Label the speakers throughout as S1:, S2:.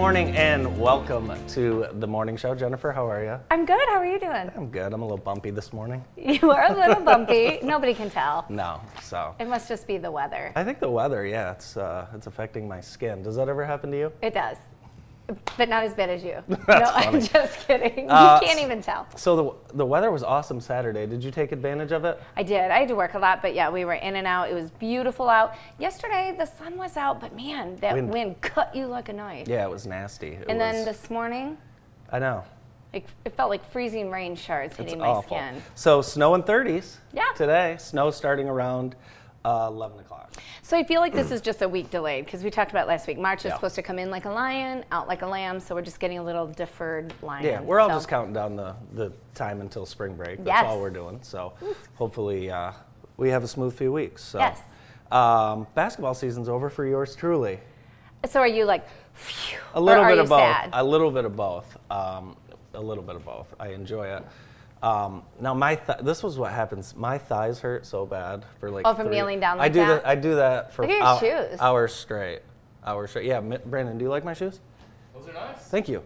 S1: Good morning and welcome to the morning show. Jennifer, how are you?
S2: I'm good. How are you doing?
S1: I'm good. I'm a little bumpy this morning.
S2: You are a little bumpy. Nobody can tell.
S1: No, so
S2: It must just be the weather.
S1: I think the weather, yeah, it's uh, it's affecting my skin. Does that ever happen to you?
S2: It does. But not as bad as you. no, I'm
S1: funny.
S2: just kidding.
S1: Uh,
S2: you can't even tell.
S1: So the the weather was awesome Saturday. Did you take advantage of it?
S2: I did. I had to work a lot, but yeah, we were in and out. It was beautiful out. Yesterday, the sun was out, but man, that
S1: Wind.
S2: wind, cut you like a knife.
S1: Yeah, it was nasty. It
S2: and then
S1: was-
S2: this morning,
S1: I know.
S2: it, it felt like freezing rain shards
S1: It's
S2: hitting my
S1: awful.
S2: skin.
S1: So snow in 30s.
S2: Yeah.
S1: Today, snow starting around uh, 11 o'clock.
S2: So I feel like this is just a week delayed because we talked about last week. March is
S1: Yeah.
S2: supposed to come in like a lion, out like a lamb. So we're just getting a little deferred lion.
S1: Yeah, we're all
S2: So-
S1: just counting down the, the time until spring break. That's
S2: Yes.
S1: all we're doing. So hopefully uh, we have a smooth few weeks. So.
S2: Yes.
S1: Um, basketball season's over for yours truly.
S2: So are you like, phew,
S1: A little
S2: or are
S1: bit
S2: you
S1: of both.
S2: sad?
S1: A little bit of both. Um, a little bit of both. I enjoy it. Um, now my th- this was what happens. My thighs hurt so bad for like.
S2: Oh, from
S1: three-
S2: kneeling down
S1: I
S2: like
S1: do
S2: that?
S1: I do that for
S2: Look at your
S1: hou-
S2: shoes.
S1: hours straight. Hours straight. Yeah, Mi- Brandon, do you like my shoes?
S3: Those are nice.
S1: Thank you.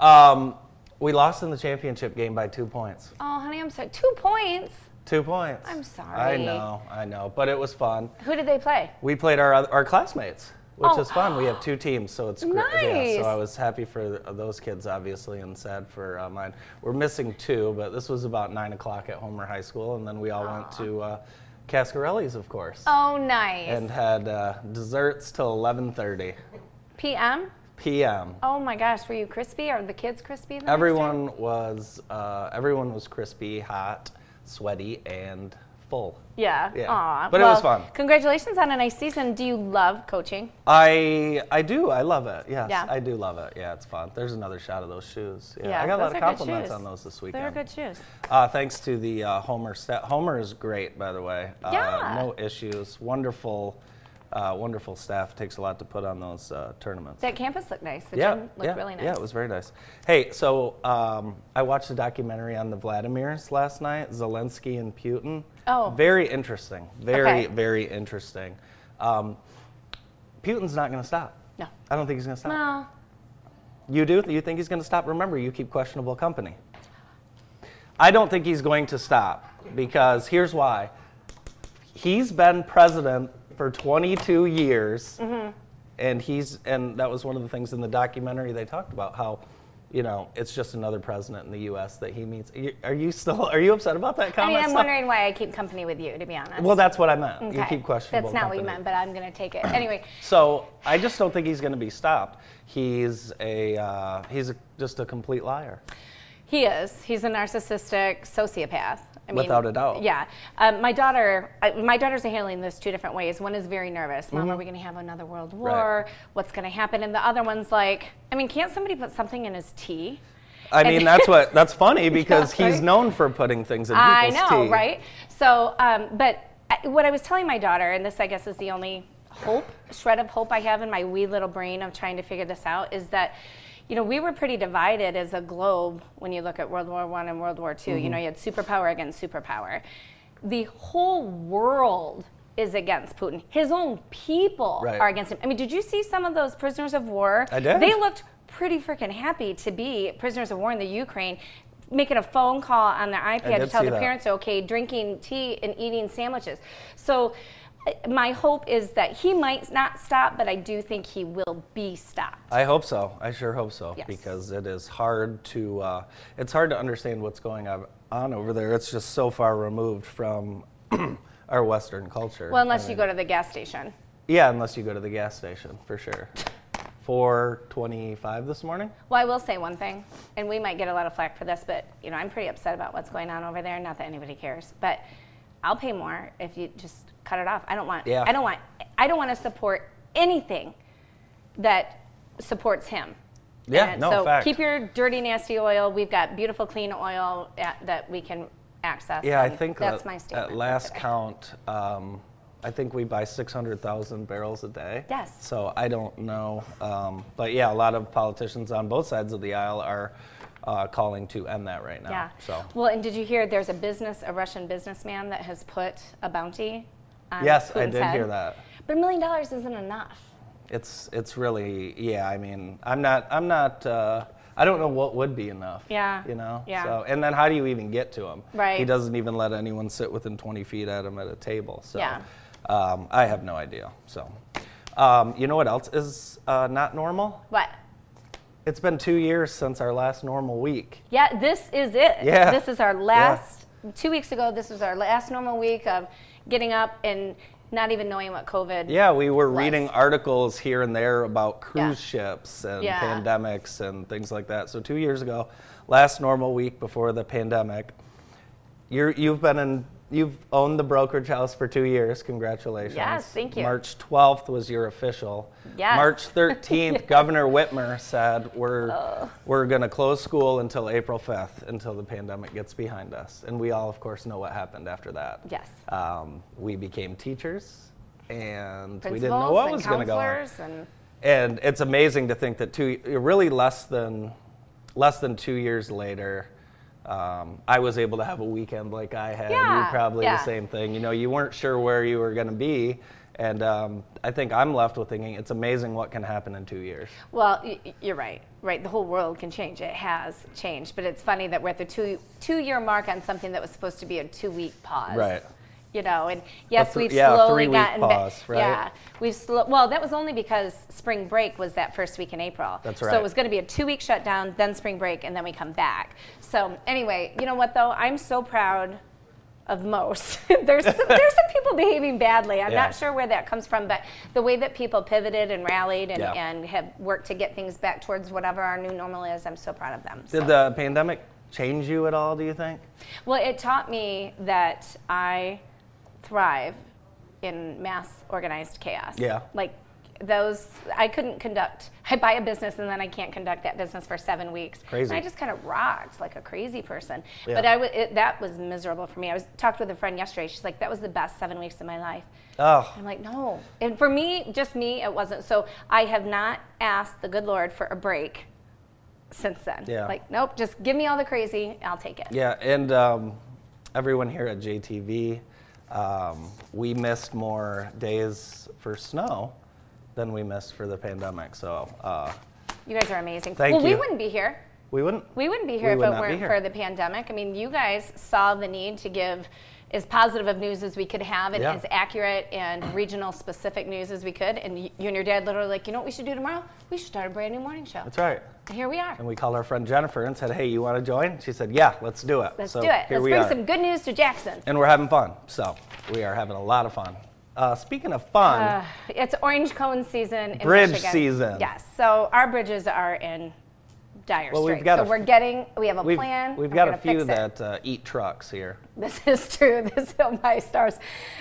S1: Um, we lost in the championship game by two points.
S2: oh, honey, I'm sorry. Two points.
S1: Two points.
S2: I'm sorry.
S1: I know, I know, but it was fun.
S2: Who did they play?
S1: We played our oth- our classmates, which
S2: Oh.
S1: is fun. We have two teams, so it's great. Yeah, so I was happy for those kids, obviously, and sad for uh, mine. We're missing two, but this was about nine o'clock at Homer High School, and then we all went to uh, Cascarelli's, of course,
S2: Oh, nice.
S1: and had uh, desserts till 11:30
S2: PM?
S1: p.m.
S2: Oh my gosh, were you crispy? Are the kids crispy? the?
S1: Everyone was uh, everyone was crispy, hot, sweaty, and full.
S2: Yeah.
S1: Yeah.
S2: Aw.
S1: But it was fun.
S2: Congratulations on a nice season. Do you love coaching?
S1: I I do. I love it. Yes,
S2: Yeah.
S1: I do love it. Yeah, it's fun. There's another shot of those shoes. Yeah,
S2: Yeah,
S1: I got a lot of compliments on those this weekend.
S2: They're good shoes.
S1: Uh, thanks to the uh, Homer staff. Homer is great, by the way. Uh,
S2: Yeah.
S1: No issues. Wonderful, uh, wonderful staff. Takes a lot to put on those uh, tournaments.
S2: That campus looked nice. The
S1: yeah,
S2: gym looked
S1: yeah,
S2: really nice.
S1: yeah, it was very nice. Hey, so um, I watched a documentary on the Vladimirs last night, Zelensky and Putin.
S2: Oh.
S1: Very interesting. Very,
S2: Okay.
S1: very interesting. Um, Putin's not going to stop.
S2: No.
S1: I don't think he's going to stop.
S2: No.
S1: You do? You think he's going to stop? Remember, you keep questionable company. I don't think he's going to stop because here's why. He's been president for 22 years, and he's and that was one of the things in the documentary they talked about how, you know, it's just another president in the U.S. that he meets. You- Are you still? Are you upset about that
S2: I
S1: comment?
S2: mean, I'm wondering why I keep company with you, to be honest.
S1: Well, that's what I meant. You keep questioning.
S2: That's not what you meant, but I'm going to take it. Anyway,
S1: So I just don't think he's going to be stopped. He's a uh, he's a, just a complete liar.
S2: He is. He's a narcissistic sociopath. I mean,
S1: Without a doubt.
S2: Yeah. Um, my daughter, uh, my daughters are handling this two different ways. One is very nervous. Mom,
S1: Mm-hmm.
S2: are we going to have another world war? What's going to happen? And the other one's like, I mean, can't somebody put something in his tea?
S1: I
S2: And-
S1: mean, that's what that's funny because he's
S2: right?
S1: known for putting things in people's tea.
S2: I know,
S1: tea.
S2: right? So, um, but I- what I was telling my daughter, and this I guess is the only hope, shred of hope I have in my wee little brain of trying to figure this out, is that, you know, we were pretty divided as a globe when you look at World War One and World War 2 You
S1: Mm-hmm.
S2: know, you had superpower against superpower. The whole world is against Putin. His own people
S1: Right.
S2: are against him. I mean, did you see some of those prisoners of war?
S1: I did.
S2: They looked pretty freaking happy to be prisoners of war in the Ukraine, making a phone call on their iPad to tell the
S1: that.
S2: parents okay, drinking tea and eating sandwiches. So my hope is that he might not stop, but I do think he will be stopped.
S1: I hope so. I sure hope so
S2: Yes.
S1: because it is hard to uh, it's hard to understand what's going on, over there. It's just so far removed from our Western culture.
S2: well, unless
S1: I
S2: you go to the gas station.
S1: yeah, unless you go to the gas station for sure. Four twenty-five this morning.
S2: Well, I will say one thing, and we might get a lot of flack for this, but you know, I'm pretty upset about what's going on over there. Not that anybody cares, but I'll pay more if you just cut it off. I don't want.
S1: Yeah.
S2: I don't want. I don't want to support anything that supports him.
S1: Yeah,
S2: And
S1: no,
S2: So
S1: fact.
S2: keep your dirty, nasty oil. We've got beautiful, clean oil at, that we can access.
S1: Yeah, I think
S2: that's
S1: that
S2: my statement.
S1: at last
S2: today.
S1: count, um, I think we buy 600,000 barrels a day.
S2: Yes.
S1: So I don't know. Um, but yeah, a lot of politicians on both sides of the aisle are uh, calling to end that right now.
S2: Yeah.
S1: So
S2: Well, and did you hear there's a business, a Russian businessman that has put a bounty on
S1: yes, I did
S2: head?
S1: hear that.
S2: But a million dollars isn't enough.
S1: it's it's really yeah. I mean, I'm not I'm not. Uh, I don't know what would be enough.
S2: Yeah,
S1: You know.
S2: yeah.
S1: So and then how do you even get to him?
S2: Right.
S1: He doesn't even let anyone sit within 20 feet at him at a table. So.
S2: Yeah.
S1: Um, I have no idea. So. Um, you know what else is uh, not normal?
S2: What?
S1: It's been two years since our last normal week.
S2: Yeah, this is it.
S1: Yeah.
S2: This is our last, two weeks ago, this was our last normal week of getting up and not even knowing what COVID
S1: Yeah, we were
S2: was.
S1: reading articles here and there about
S2: Yeah.
S1: cruise ships and
S2: Yeah.
S1: pandemics and things like that. So two years ago, last normal week before the pandemic, you're, you've been in, you've owned the brokerage house for two years. Congratulations.
S2: Yes, thank you.
S1: March 12th was your official.
S2: Yes.
S1: March 13th, Governor Whitmer said we're we're going to close school until April 5th until the pandemic gets behind us. And we all, of course, know what happened after that.
S2: Yes.
S1: Um, we became teachers, and we didn't know what was going to go on.
S2: and
S1: And it's amazing to think that two, really less than, less than two years later, um, I was able to have a weekend like I had.
S2: Yeah,
S1: you probably
S2: yeah.
S1: the same thing. You know, you weren't sure where you were going to be, and um, I think I'm left with thinking it's amazing what can happen in two years.
S2: Well, you're right. Right, the whole world can change. It has changed, but it's funny that we're at the two two year mark on something that was supposed to be a two week pause.
S1: Right.
S2: You know, and yes,
S1: th-
S2: we've
S1: yeah,
S2: slowly gotten back.
S1: right?
S2: Yeah, we've slo- well, that was only because spring break was that first week in April.
S1: That's right.
S2: So it was going to be a two week shutdown, then spring break, and then we come back. So anyway, you know what though? I'm so proud of most. there's some, there's some people behaving badly. I'm
S1: Yeah.
S2: not sure where that comes from, but the way that people pivoted and rallied and,
S1: Yeah.
S2: and have worked to get things back towards whatever our new normal is, I'm so proud of them. So-
S1: Did the pandemic change you at all? Do you think?
S2: well, it taught me that I thrive in mass organized chaos.
S1: Yeah.
S2: Like those, I couldn't conduct. I buy a business and then I can't conduct that business for seven weeks.
S1: Crazy.
S2: And I just kind of rocked like a crazy person.
S1: Yeah.
S2: But I w- it, that was miserable for me. I was talked with a friend yesterday. She's like, "That was the best seven weeks of my life."
S1: Oh,
S2: I'm like, no. And for me, just me, it wasn't. So I have not asked the good Lord for a break since then.
S1: Yeah.
S2: Like, nope, just give me all the crazy, I'll take it.
S1: Yeah, and um, everyone here at JTV, um, we missed more days for snow than we missed for the pandemic. So uh,
S2: You guys are amazing.
S1: Thank
S2: well, we wouldn't be here.
S1: we wouldn't.
S2: We wouldn't be here
S1: We
S2: if it weren't
S1: here.
S2: for the pandemic. I mean, you guys saw the need to give as positive of news as we could have and
S1: Yeah.
S2: as accurate and regional specific news as we could. And you and your dad literally like, you know what we should do tomorrow? We should start a brand new morning show.
S1: That's right.
S2: And here we are.
S1: And we called our friend Jennifer and said, "Hey, you want to join?" She said, "Yeah, let's do it."
S2: Let's
S1: so
S2: do it.
S1: Here we are.
S2: Let's
S1: we
S2: bring
S1: are.
S2: some good news to Jackson.
S1: and we're having fun. So we are having a lot of fun. Uh, speaking of fun,
S2: Uh, it's orange cone season in
S1: Bridge
S2: Michigan.
S1: season.
S2: Yes. So our bridges are in dire
S1: Well, we've got
S2: so we're getting, we have a
S1: we've,
S2: plan.
S1: we've got a few that uh, eat trucks here.
S2: This is true. This is my stars.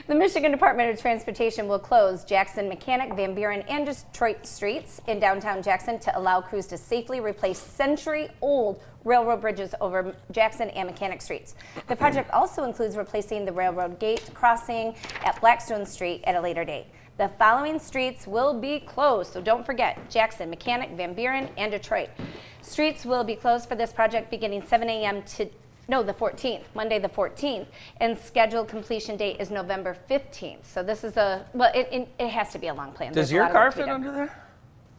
S2: The Michigan Department of Transportation will close Jackson, Mechanic, Van Buren, and Detroit streets in downtown Jackson to allow crews to safely replace century-old railroad bridges over Jackson and Mechanic streets. The project also includes replacing the railroad gate crossing at Blackstone Street at a later date. The following streets will be closed, so don't forget Jackson, Mechanic, Van Buren, and Detroit. Streets will be closed for this project beginning 7 a.m. to no, the 14th, Monday the 14th, and scheduled completion date is November 15th. So this is a well, it, it, it has to be a long plan.
S1: Does
S2: There's a
S1: your
S2: lot of
S1: car
S2: work to be
S1: fit
S2: done.
S1: under there?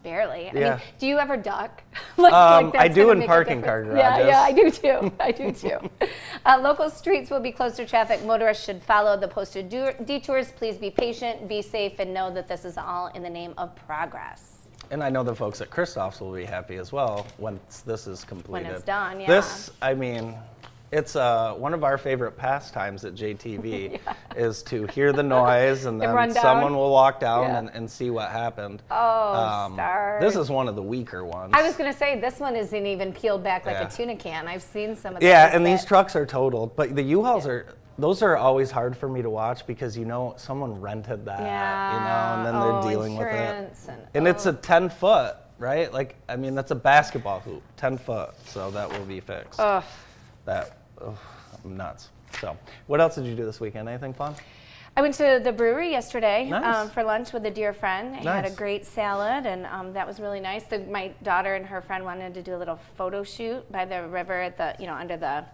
S2: Barely. I
S1: Yeah.
S2: mean, do you ever duck? like,
S1: Um,
S2: that's
S1: I do in parking car
S2: difference. Yeah,
S1: garages.
S2: yeah, I do too. I do too. uh, local streets will be closed to traffic. Motorists should follow the posted detours. Please be patient, be safe, and know that this is all in the name of progress.
S1: And I know the folks at Christoph's will be happy as well once this is completed.
S2: When it's done, yeah.
S1: This, I mean, it's uh, one of our favorite pastimes at JTV is to hear the noise and then
S2: down.
S1: someone will walk down
S2: Yeah.
S1: and, and see what happened.
S2: Oh, stars.
S1: This is one of the weaker ones.
S2: I was going to say this one isn't even peeled back like
S1: Yeah.
S2: a tuna can. I've seen some of
S1: yeah,
S2: those
S1: and these trucks are totaled, but the U-Hauls are. Those are always hard for me to watch because you know someone rented that, you know, and then they're
S2: oh,
S1: dealing with it.
S2: And,
S1: And it's
S2: oh.
S1: a 10 foot, right? Like, I mean, that's a basketball hoop, 10 foot. So that will be fixed.
S2: Ugh.
S1: That, ugh, I'm nuts. So, what else did you do this weekend? Anything fun?
S2: I went to the brewery yesterday
S1: Nice.
S2: um, for lunch with a dear friend. I had a great salad, and um, that was really nice. The, my daughter and her friend wanted to do a little photo shoot by the river at the, you know, under the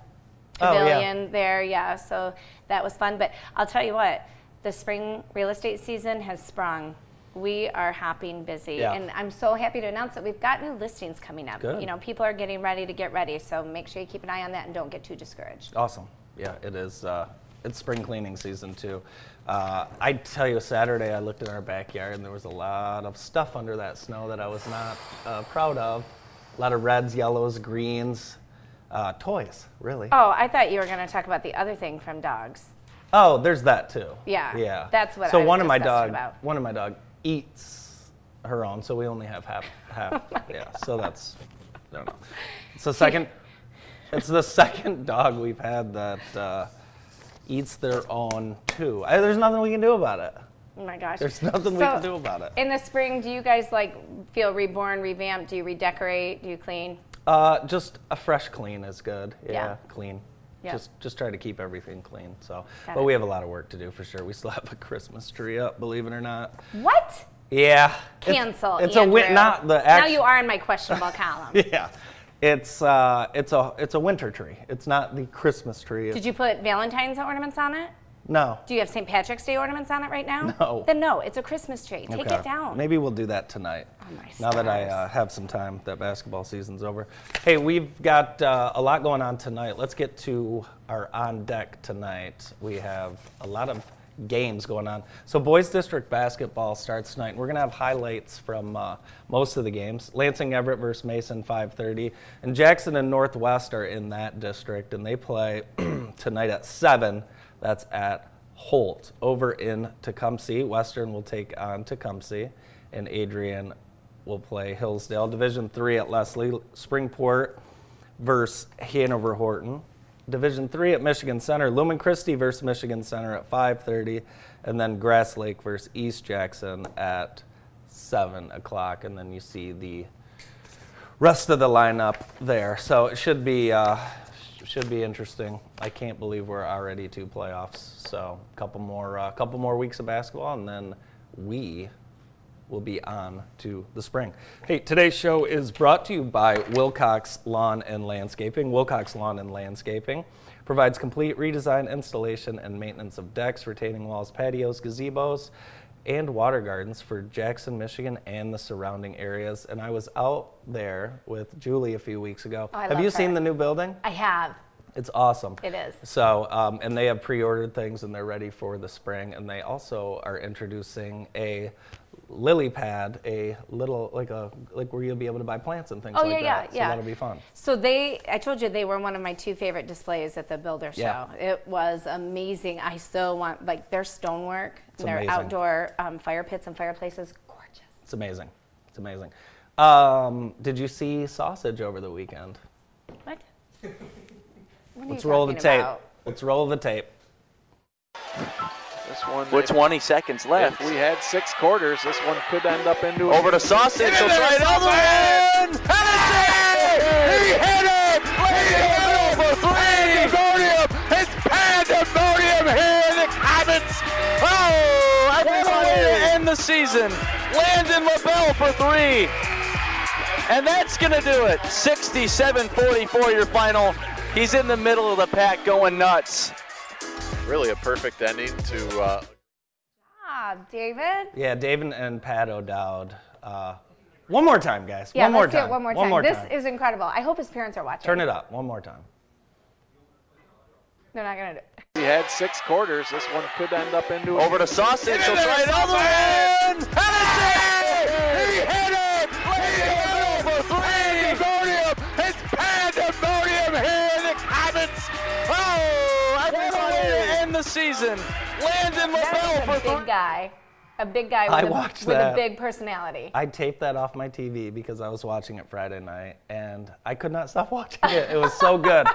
S1: Oh, yeah.
S2: pavilion there. Yeah, so that was fun. But I'll tell you what, the spring real estate season has sprung We are hopping busy,
S1: Yeah.
S2: and I'm so happy to announce that we've got new listings coming up.
S1: Good.
S2: You know, people are getting ready to get ready, so make sure you keep an eye on that and don't get too discouraged.
S1: Awesome. Yeah, it is. Uh, it's spring cleaning season too. Uh, I tell you, Saturday I looked in our backyard and there was a lot of stuff under that snow that I was not uh, proud of. A lot of reds, yellows, greens, uh, toys, really.
S2: Oh, I thought you were going to talk about the other thing from dogs.
S1: Oh, there's that too.
S2: Yeah,
S1: Yeah.
S2: that's what
S1: So
S2: I was
S1: one of my dog,
S2: about.
S1: one of my dog eats her own, so we only have half half.
S2: Oh
S1: yeah. So that's I don't know. It's the second. it's the second dog we've had that uh, eats their own too. I, there's nothing we can do about it.
S2: Oh my gosh.
S1: There's nothing we can do about it.
S2: In the spring, do you guys like feel reborn, revamped? Do you redecorate? Do you clean?
S1: Uh, just a fresh clean is good. Yeah,
S2: Yeah.
S1: clean. Just just try to keep everything clean. So,
S2: Got
S1: but
S2: it.
S1: we have a lot of work to do for sure. We still have a Christmas tree up, believe it or not.
S2: What?
S1: Yeah.
S2: Cancel.
S1: It's, a win, not the
S2: Now you are in my questionable column.
S1: Yeah. It's uh, it's a it's a winter tree. It's not the Christmas tree.
S2: Did you put Valentine's ornaments on it?
S1: No.
S2: Do you have St. Patrick's Day ornaments on it right now?
S1: No.
S2: Then no, it's a Christmas tree. Take
S1: Okay.
S2: it down.
S1: Maybe we'll do that tonight.
S2: My
S1: now that I uh, have some time, that basketball season's over. Hey, we've got uh, a lot going on tonight. Let's get to our on deck tonight. We have a lot of games going on. So boys district basketball starts tonight. We're gonna have highlights from uh, most of the games. Lansing Everett versus Mason 5:30, and Jackson and Northwest are in that district, and they play tonight at seven. That's at Holt over in Tecumseh. Western will take on Tecumseh, and Adrian will play Hillsdale. Division three at Leslie. Springport versus Hanover Horton. Division three at Michigan Center. Lumen Christi versus Michigan Center at 5:30, and then Grass Lake versus East Jackson at 7 o'clock. And then you see the rest of the lineup there. So it should be uh, should be interesting. I can't believe we're already to playoffs. So a couple more uh, couple more weeks of basketball, and then we will be on to the spring. Hey, today's show is brought to you by Wilcox Lawn and Landscaping. Wilcox Lawn and Landscaping provides complete redesign, installation, and maintenance of decks, retaining walls, patios, gazebos, and water gardens for Jackson, Michigan, and the surrounding areas. And I was out there with Julie a few weeks ago.
S2: Oh,
S1: have you seen the new building?
S2: I have.
S1: It's awesome.
S2: It is.
S1: So, um, and they have pre-ordered things and they're ready for the spring. And they also are introducing a lily pad, a little like a like where you'll be able to buy plants and things
S2: Oh
S1: like
S2: yeah, yeah,
S1: that.
S2: yeah.
S1: So that'll be fun.
S2: So they, I told you they were one of my two favorite displays at the Builder Show.
S1: Yeah.
S2: It was amazing. I so want like their stonework,
S1: It's
S2: their
S1: amazing.
S2: outdoor um, fire pits and fireplaces, gorgeous.
S1: It's amazing. It's amazing. Um, did you see Sausage over the weekend?
S2: What? What are
S1: Let's roll the tape.
S2: about?
S1: Let's roll the tape.
S3: This one,
S4: With 20 seconds left.
S3: If we had six quarters, this one could end up into
S4: Over to Sausage. He'll try it over and He hit it! He hit it for three! Pandemonium! It's pandemonium here in the Commons! Oh, everybody to end the season. Landon LaBelle for three. And that's going to do it. 67-44 your final. He's in the middle of the pack going nuts.
S3: Really a perfect ending to uh,
S2: Ah, David.
S1: Yeah, David and Pat O'Dowd. Uh, one more time, guys.
S2: Yeah,
S1: one more time.
S2: one more time.
S1: One more
S2: this
S1: time.
S2: is incredible. I hope his parents are watching.
S1: Turn it up. One more time.
S2: They're not gonna do. It.
S3: we had six quarters, this one could end up into
S4: Over to Sausage. He'll try it over and He hit it! He hit it for three! The season. Landon LaBelle for
S2: a big guy. A big guy
S1: I
S2: with, a,
S1: watched
S2: with a big personality.
S1: I taped that off my TV because I was watching it Friday night, and I could not stop watching it. It was so good,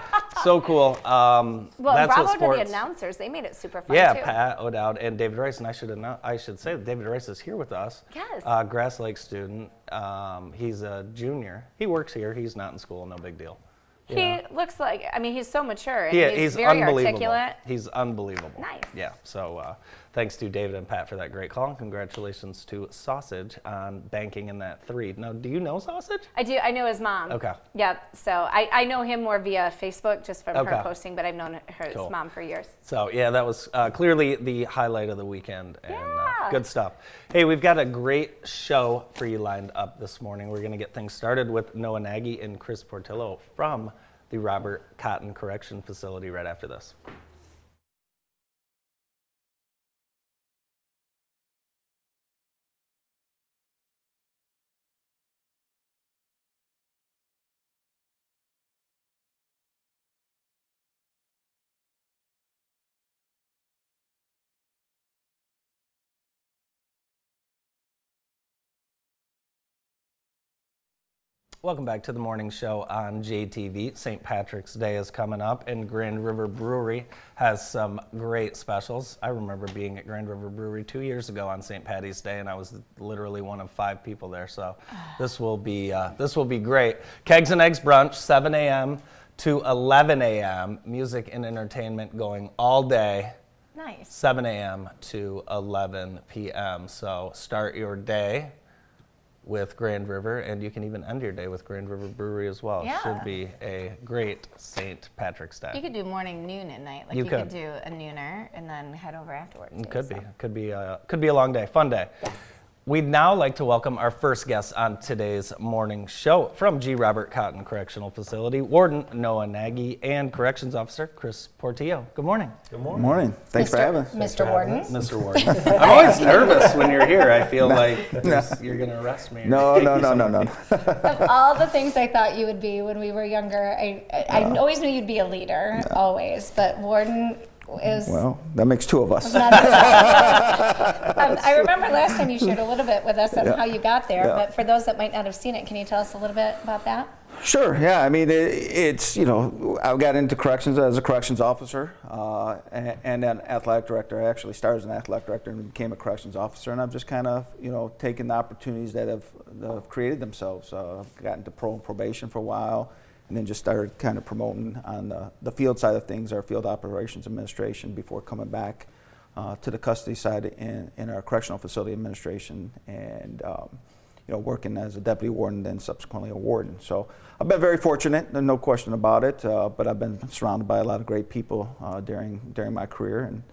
S1: so cool. Um,
S2: well,
S1: that's
S2: bravo
S1: what
S2: to the announcers. They made it super fun
S1: Yeah,
S2: too.
S1: Pat O'Dowd and David Rice, and I should annou- I should say that David Rice is here with us.
S2: Yes.
S1: Uh, Grass Lake student. Um, he's a junior. He works here. He's not in school. No big deal.
S2: He looks like. I mean, he's so mature and
S1: He,
S2: he's,
S1: he's
S2: very
S1: unbelievable.
S2: articulate.
S1: He's unbelievable.
S2: Nice.
S1: Yeah. So uh, Thanks to David and Pat for that great call, and congratulations to Sausage on banking in that three. Now, do you know Sausage?
S2: I do. I know his mom.
S1: Okay.
S2: Yeah. So I, I know him more via Facebook, just from
S1: Okay.
S2: her posting, but I've known her
S1: Cool.
S2: mom for years.
S1: So yeah, that was uh, clearly the highlight of the weekend, and uh,
S2: Yeah.
S1: good stuff. Hey, we've got a great show for you lined up this morning. We're going to get things started with Noah Nagy and Chris Portillo from the Robert Cotton Correction Facility right after this. Welcome back to the morning show on JTV. St. Patrick's Day is coming up, and Grand River Brewery has some great specials. I remember being at Grand River Brewery two years ago on St. Patty's Day, and I was literally one of five people there. So this will be uh, this will be great. Kegs and Eggs brunch, 7 a.m. to 11 a.m. Music and entertainment going all day.
S2: Nice.
S1: 7 a.m. to 11 p.m. So start your day with Grand River, and you can even end your day with Grand River Brewery as well.
S2: Yeah.
S1: Should be a great St. Patrick's Day.
S5: You could do morning, noon, and night. Like
S1: You
S5: you,
S1: could.
S5: could. do a nooner and then head over afterwards.
S1: It could be, could be, a, could be a long day, fun day. We'd now like to welcome our first guest on today's morning show from G. Robert Cotton Correctional Facility, Warden Noah Nagy and Corrections Officer Chris Portillo. Good morning.
S6: Good morning.
S7: Morning. Thanks for having us.
S5: Mr. Warden.
S1: Mr. Warden. I'm always nervous when you're here. I feel like there's- you're going to arrest me. or
S7: No, no, no, no, no.
S5: of all the things I thought you would be when we were younger, I, I, I always knew you'd be a leader, always. But Warden is.
S7: Well, that makes two of us.
S5: um, I remember last time you shared a little bit with us on
S7: Yeah.
S5: how you got there,
S7: Yeah.
S5: but for those that might not have seen it, can you tell us a little bit about that?
S7: Sure. Yeah. I mean, it, it's you know, I got into corrections as a corrections officer uh, and, and an athletic director. I actually started as an athletic director and became a corrections officer, and I've just kind of you know taken the opportunities that have, that have created themselves. Uh, I've gotten to pro and probation for a while, and then just started kind of promoting on the, the field side of things, our field operations administration, before coming back uh, to the custody side in, in our correctional facility administration and. Um, you know, working as a deputy warden, then subsequently a warden. So I've been very fortunate, no question about it. Uh, but I've been surrounded by a lot of great people uh, during during my career, and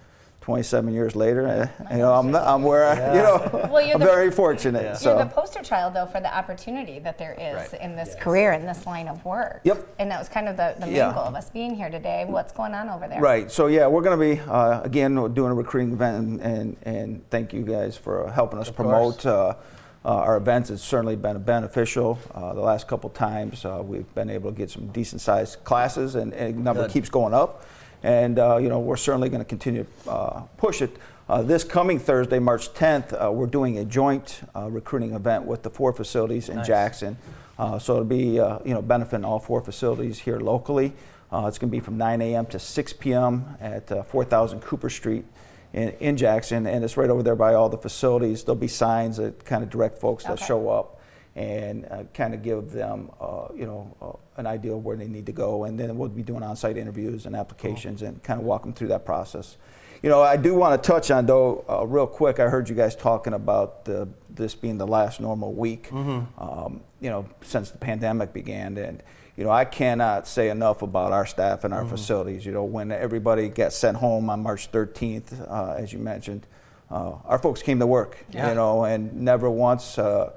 S7: 27 years later, uh, you know, I'm, I'm where I, you know,
S5: Well, you're
S7: I'm
S5: the-
S7: very fortunate.
S1: Yeah.
S7: So
S5: You're the poster child, though, for the opportunity that there is
S1: Right.
S5: in this career, in this line of work.
S7: Yep.
S5: And that was kind of the, the main
S7: Yeah.
S5: goal of us being here today. What's going on over there?
S7: Right. So yeah, we're going to be uh, again doing a recruiting event, and, and and thank you guys for helping us
S1: Of
S7: promote uh, uh, our events. It's certainly been beneficial. Uh, the last couple times uh, we've been able to get some decent sized classes, and, and number
S1: Good.
S7: keeps going up. And uh, you know we're certainly going to continue to uh, push it. Uh, this coming Thursday, March 10th, uh, we're doing a joint uh, recruiting event with the four facilities in
S1: Nice.
S7: Jackson. Uh, so it'll be uh, you know benefiting all four facilities here locally. Uh, it's going to be from 9 a.m. to 6 p.m. at uh, 4000 Cooper Street in, in Jackson, and it's right over there by all the facilities. There'll be signs that kind of direct folks that show up and uh, kind of give them, uh, you know, uh, an idea of where they need to go. And then we'll be doing on-site interviews and applications and kind of walk them through that process. You know, I do want to touch on though, uh, real quick. I heard you guys talking about the, this being the last normal week, um, you know, since the pandemic began, and you know, I cannot say enough about our staff and our facilities. You know, when everybody got sent home on March 13th, uh, as you mentioned, uh, our folks came to work.
S1: Yeah.
S7: You know, and never once. Uh,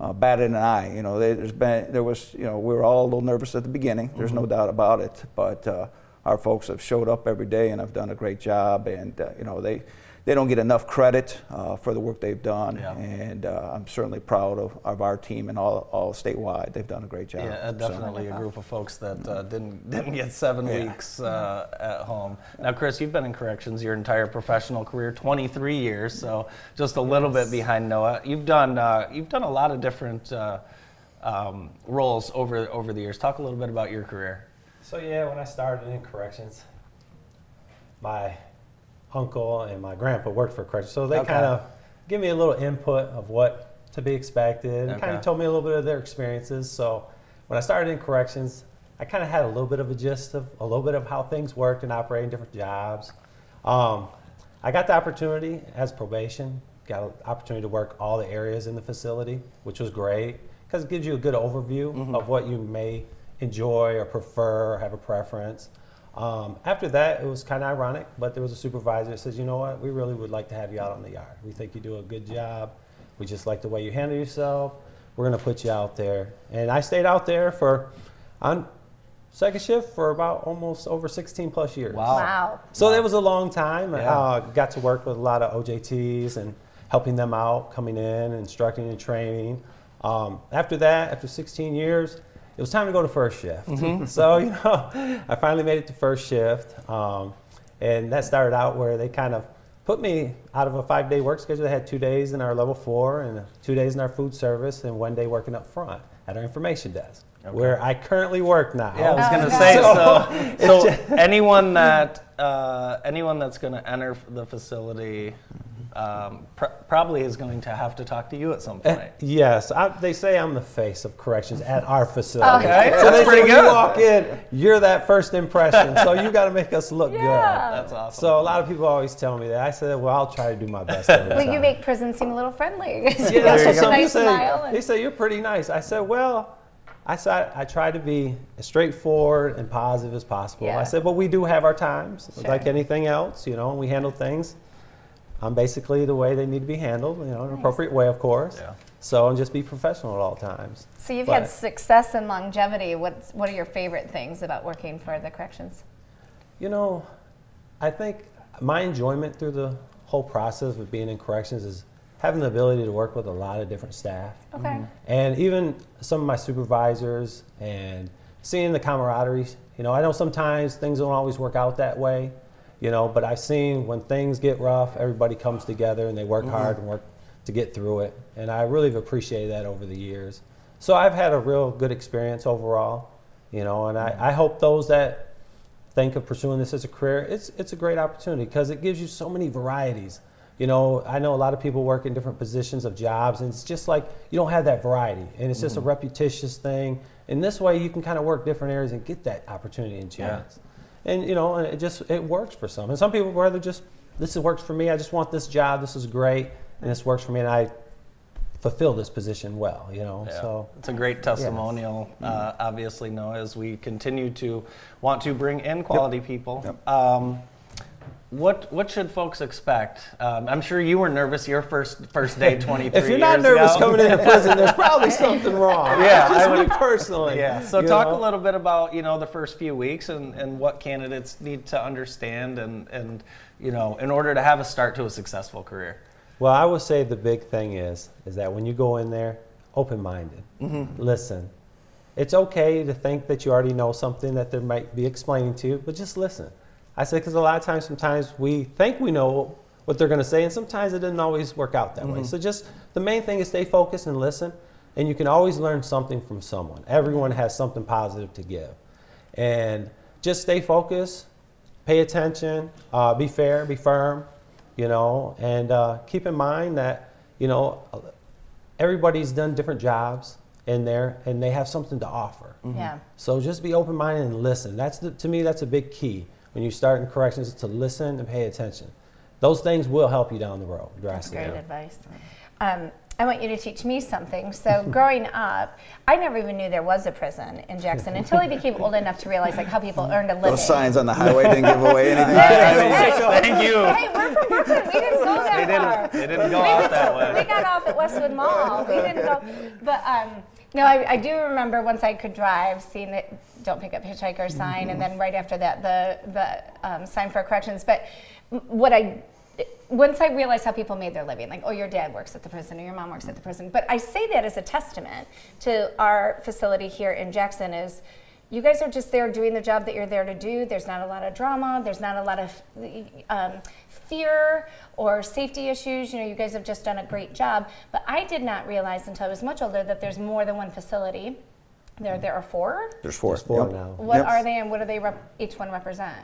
S7: uh, batted an eye. You know, there- there's been there was you know we were all a little nervous at the beginning. There's no doubt about it. But uh, our folks have showed up every day and have done a great job. And uh, you know they they don't get enough credit uh, for the work they've done.
S1: Yeah.
S7: And uh, I'm certainly proud of, of our team and all all statewide. They've done a great job.
S1: Yeah, uh,
S7: So-
S1: definitely a group of folks that uh, didn't didn't get seven
S7: Yeah.
S1: weeks uh, at home. Now, Chris, you've been in corrections your entire professional career, 23 years, so just a little bit behind Noah. You've done uh, you've done a lot of different uh, um, roles over over the years. Talk a little bit about your career.
S6: So yeah, when I started in corrections, my uncle and my grandpa worked for corrections, so they
S1: Okay.
S6: kind of give me a little input of what to be expected, and kind of told me a little bit of their experiences. So when I started in corrections, I kind of had a little bit of a gist of a little bit of how things worked and operating different jobs. Um, I got the opportunity as probation, got an opportunity to work all the areas in the facility, which was great because it gives you a good overview of what you may enjoy or prefer or have a preference. Um, after that, it was kind of ironic, but there was a supervisor that says, you know what, we really would like to have you out on the yard. We think you do a good job. We just like the way you handle yourself. We're going to put you out there. And I stayed out there for, on second shift for about almost over 16 plus years.
S1: Wow.
S2: Wow.
S6: So it was a long time.
S1: Yeah.
S6: Uh, got to work with a lot of OJTs and helping them out, coming in, instructing and training. Um, after that, after 16 years, it was time to go to first shift.
S1: Mm-hmm.
S6: so you know, I finally made it to first shift, um, and that started out where they kind of put me out of a five-day work schedule. They had two days in our level four and two days in our food service, and one day working up front at our information desk, where I currently work now.
S1: Yeah, I was going to
S2: okay.
S1: say so. So anyone that uh, anyone that's going to enter the facility um, pr- probably is going to have to talk to you at some
S6: Uh,
S1: point.
S6: Yes, I, they say I'm the face of corrections at our facility.
S1: Okay,
S6: so
S1: that's
S6: they say
S1: pretty
S6: when
S1: good.
S6: you walk in, you're that first impression. so you got to make us look
S2: Yeah.
S1: That's awesome.
S6: good. So a lot of people always tell me that. I said, well, I'll try to do my best. Every
S2: But you make prison seem a little friendly.
S6: yeah,
S2: You
S6: what some
S2: nice
S6: people
S2: smile.
S6: say.
S2: and-
S6: They say you're pretty nice. I said, well, I said I try to be as straightforward and positive as possible.
S2: Yeah.
S6: I said, but we do have our times,
S2: Sure.
S6: like anything else, you know, and we handle things. I'm basically the way they need to be handled, you know, in an appropriate way, of course.
S1: Yeah.
S6: So and just be professional at all times.
S2: So you've
S6: But-
S2: had success and longevity. What's, what are your favorite things about working for the corrections?
S6: You know, I think my enjoyment through the whole process of being in corrections is having the ability to work with a lot of different staff.
S2: Okay. Mm-hmm.
S6: And even some of my supervisors and seeing the camaraderie. You know, I know sometimes things don't always work out that way, you know, but I've seen when things get rough, everybody comes together and they work mm-hmm. hard and work to get through it. And I really have appreciated that over the years. So I've had a real good experience overall, you know, and I, mm-hmm. I hope those that think of pursuing this as a career, it's it's a great opportunity because it gives you so many varieties. You know, I know a lot of people work in different positions of jobs, and it's just like you don't have that variety, and it's just a mm-hmm. repetitious thing. And this way, you can kind of work different areas and get that opportunity and chance. And you know, and it just it works for some, and some people rather just this works for me. I just want this job. This is great, and this works for me, and I fulfill this position well. You know,
S1: Yeah.
S6: so
S1: it's a great testimonial, uh, obviously, Noah, as we continue to want to bring in quality people. Um, what what should folks expect? Um, I'm sure you were nervous your first first day 23
S6: if you're not nervous
S1: ago.
S6: coming into prison, there's probably something wrong.
S1: Yeah,
S6: just
S1: I
S6: me personally.
S1: Yeah. So talk
S6: know?
S1: a little bit about you know the first few weeks and, and what candidates need to understand and and you know in order to have a start to a successful career.
S6: Well, I would say the big thing is is that when you go in there, open-minded.
S1: Mm-hmm.
S6: Listen. It's okay to think that you already know something that they might be explaining to you, but just listen. I say because a lot of times, sometimes we think we know what they're going to say, and sometimes it doesn't always work out that
S1: Mm-hmm.
S6: way. So just the main thing is stay focused and listen, and you can always learn something from someone. Everyone has something positive to give, and just stay focused, pay attention, uh, be fair, be firm, you know, and uh, keep in mind that you know everybody's done different jobs in there, and they have something to offer.
S2: Yeah.
S6: So just be open minded and listen. That's the, to me that's a big key when you start in corrections to listen and pay attention. Those things will help you down the road
S2: That's
S6: drastically.
S2: great advice. Um, I want you to teach me something. So growing up, I never even knew there was a prison in Jackson until I became old enough to realize like how people earned a living.
S7: Those signs on the highway didn't give away anything.
S1: Thank you.
S2: Hey, we're from Brooklyn. We didn't go that
S1: They
S2: far.
S1: didn't, they didn't go
S2: we,
S1: out that way.
S2: we got off at Westwood Mall. We didn't go, but um, no, I, I do remember once I could drive, seeing the "Don't pick up hitchhiker" sign, and then right after that, the the um, sign for corrections. But what I once I realized how people made their living, like, oh, your dad works at the prison or your mom works at the prison. But I say that as a testament to our facility here in Jackson is you guys are just there doing the job that you're there to do. There's not a lot of drama. There's not a lot of um, fear or safety issues. You know, you guys have just done a great job. But I did not realize until I was much older that there's more than one facility. There, there are four.
S7: There's four.
S6: There's four
S7: Yep.
S6: now.
S2: What
S7: Yep.
S2: are they, and what do they rep- each one represent?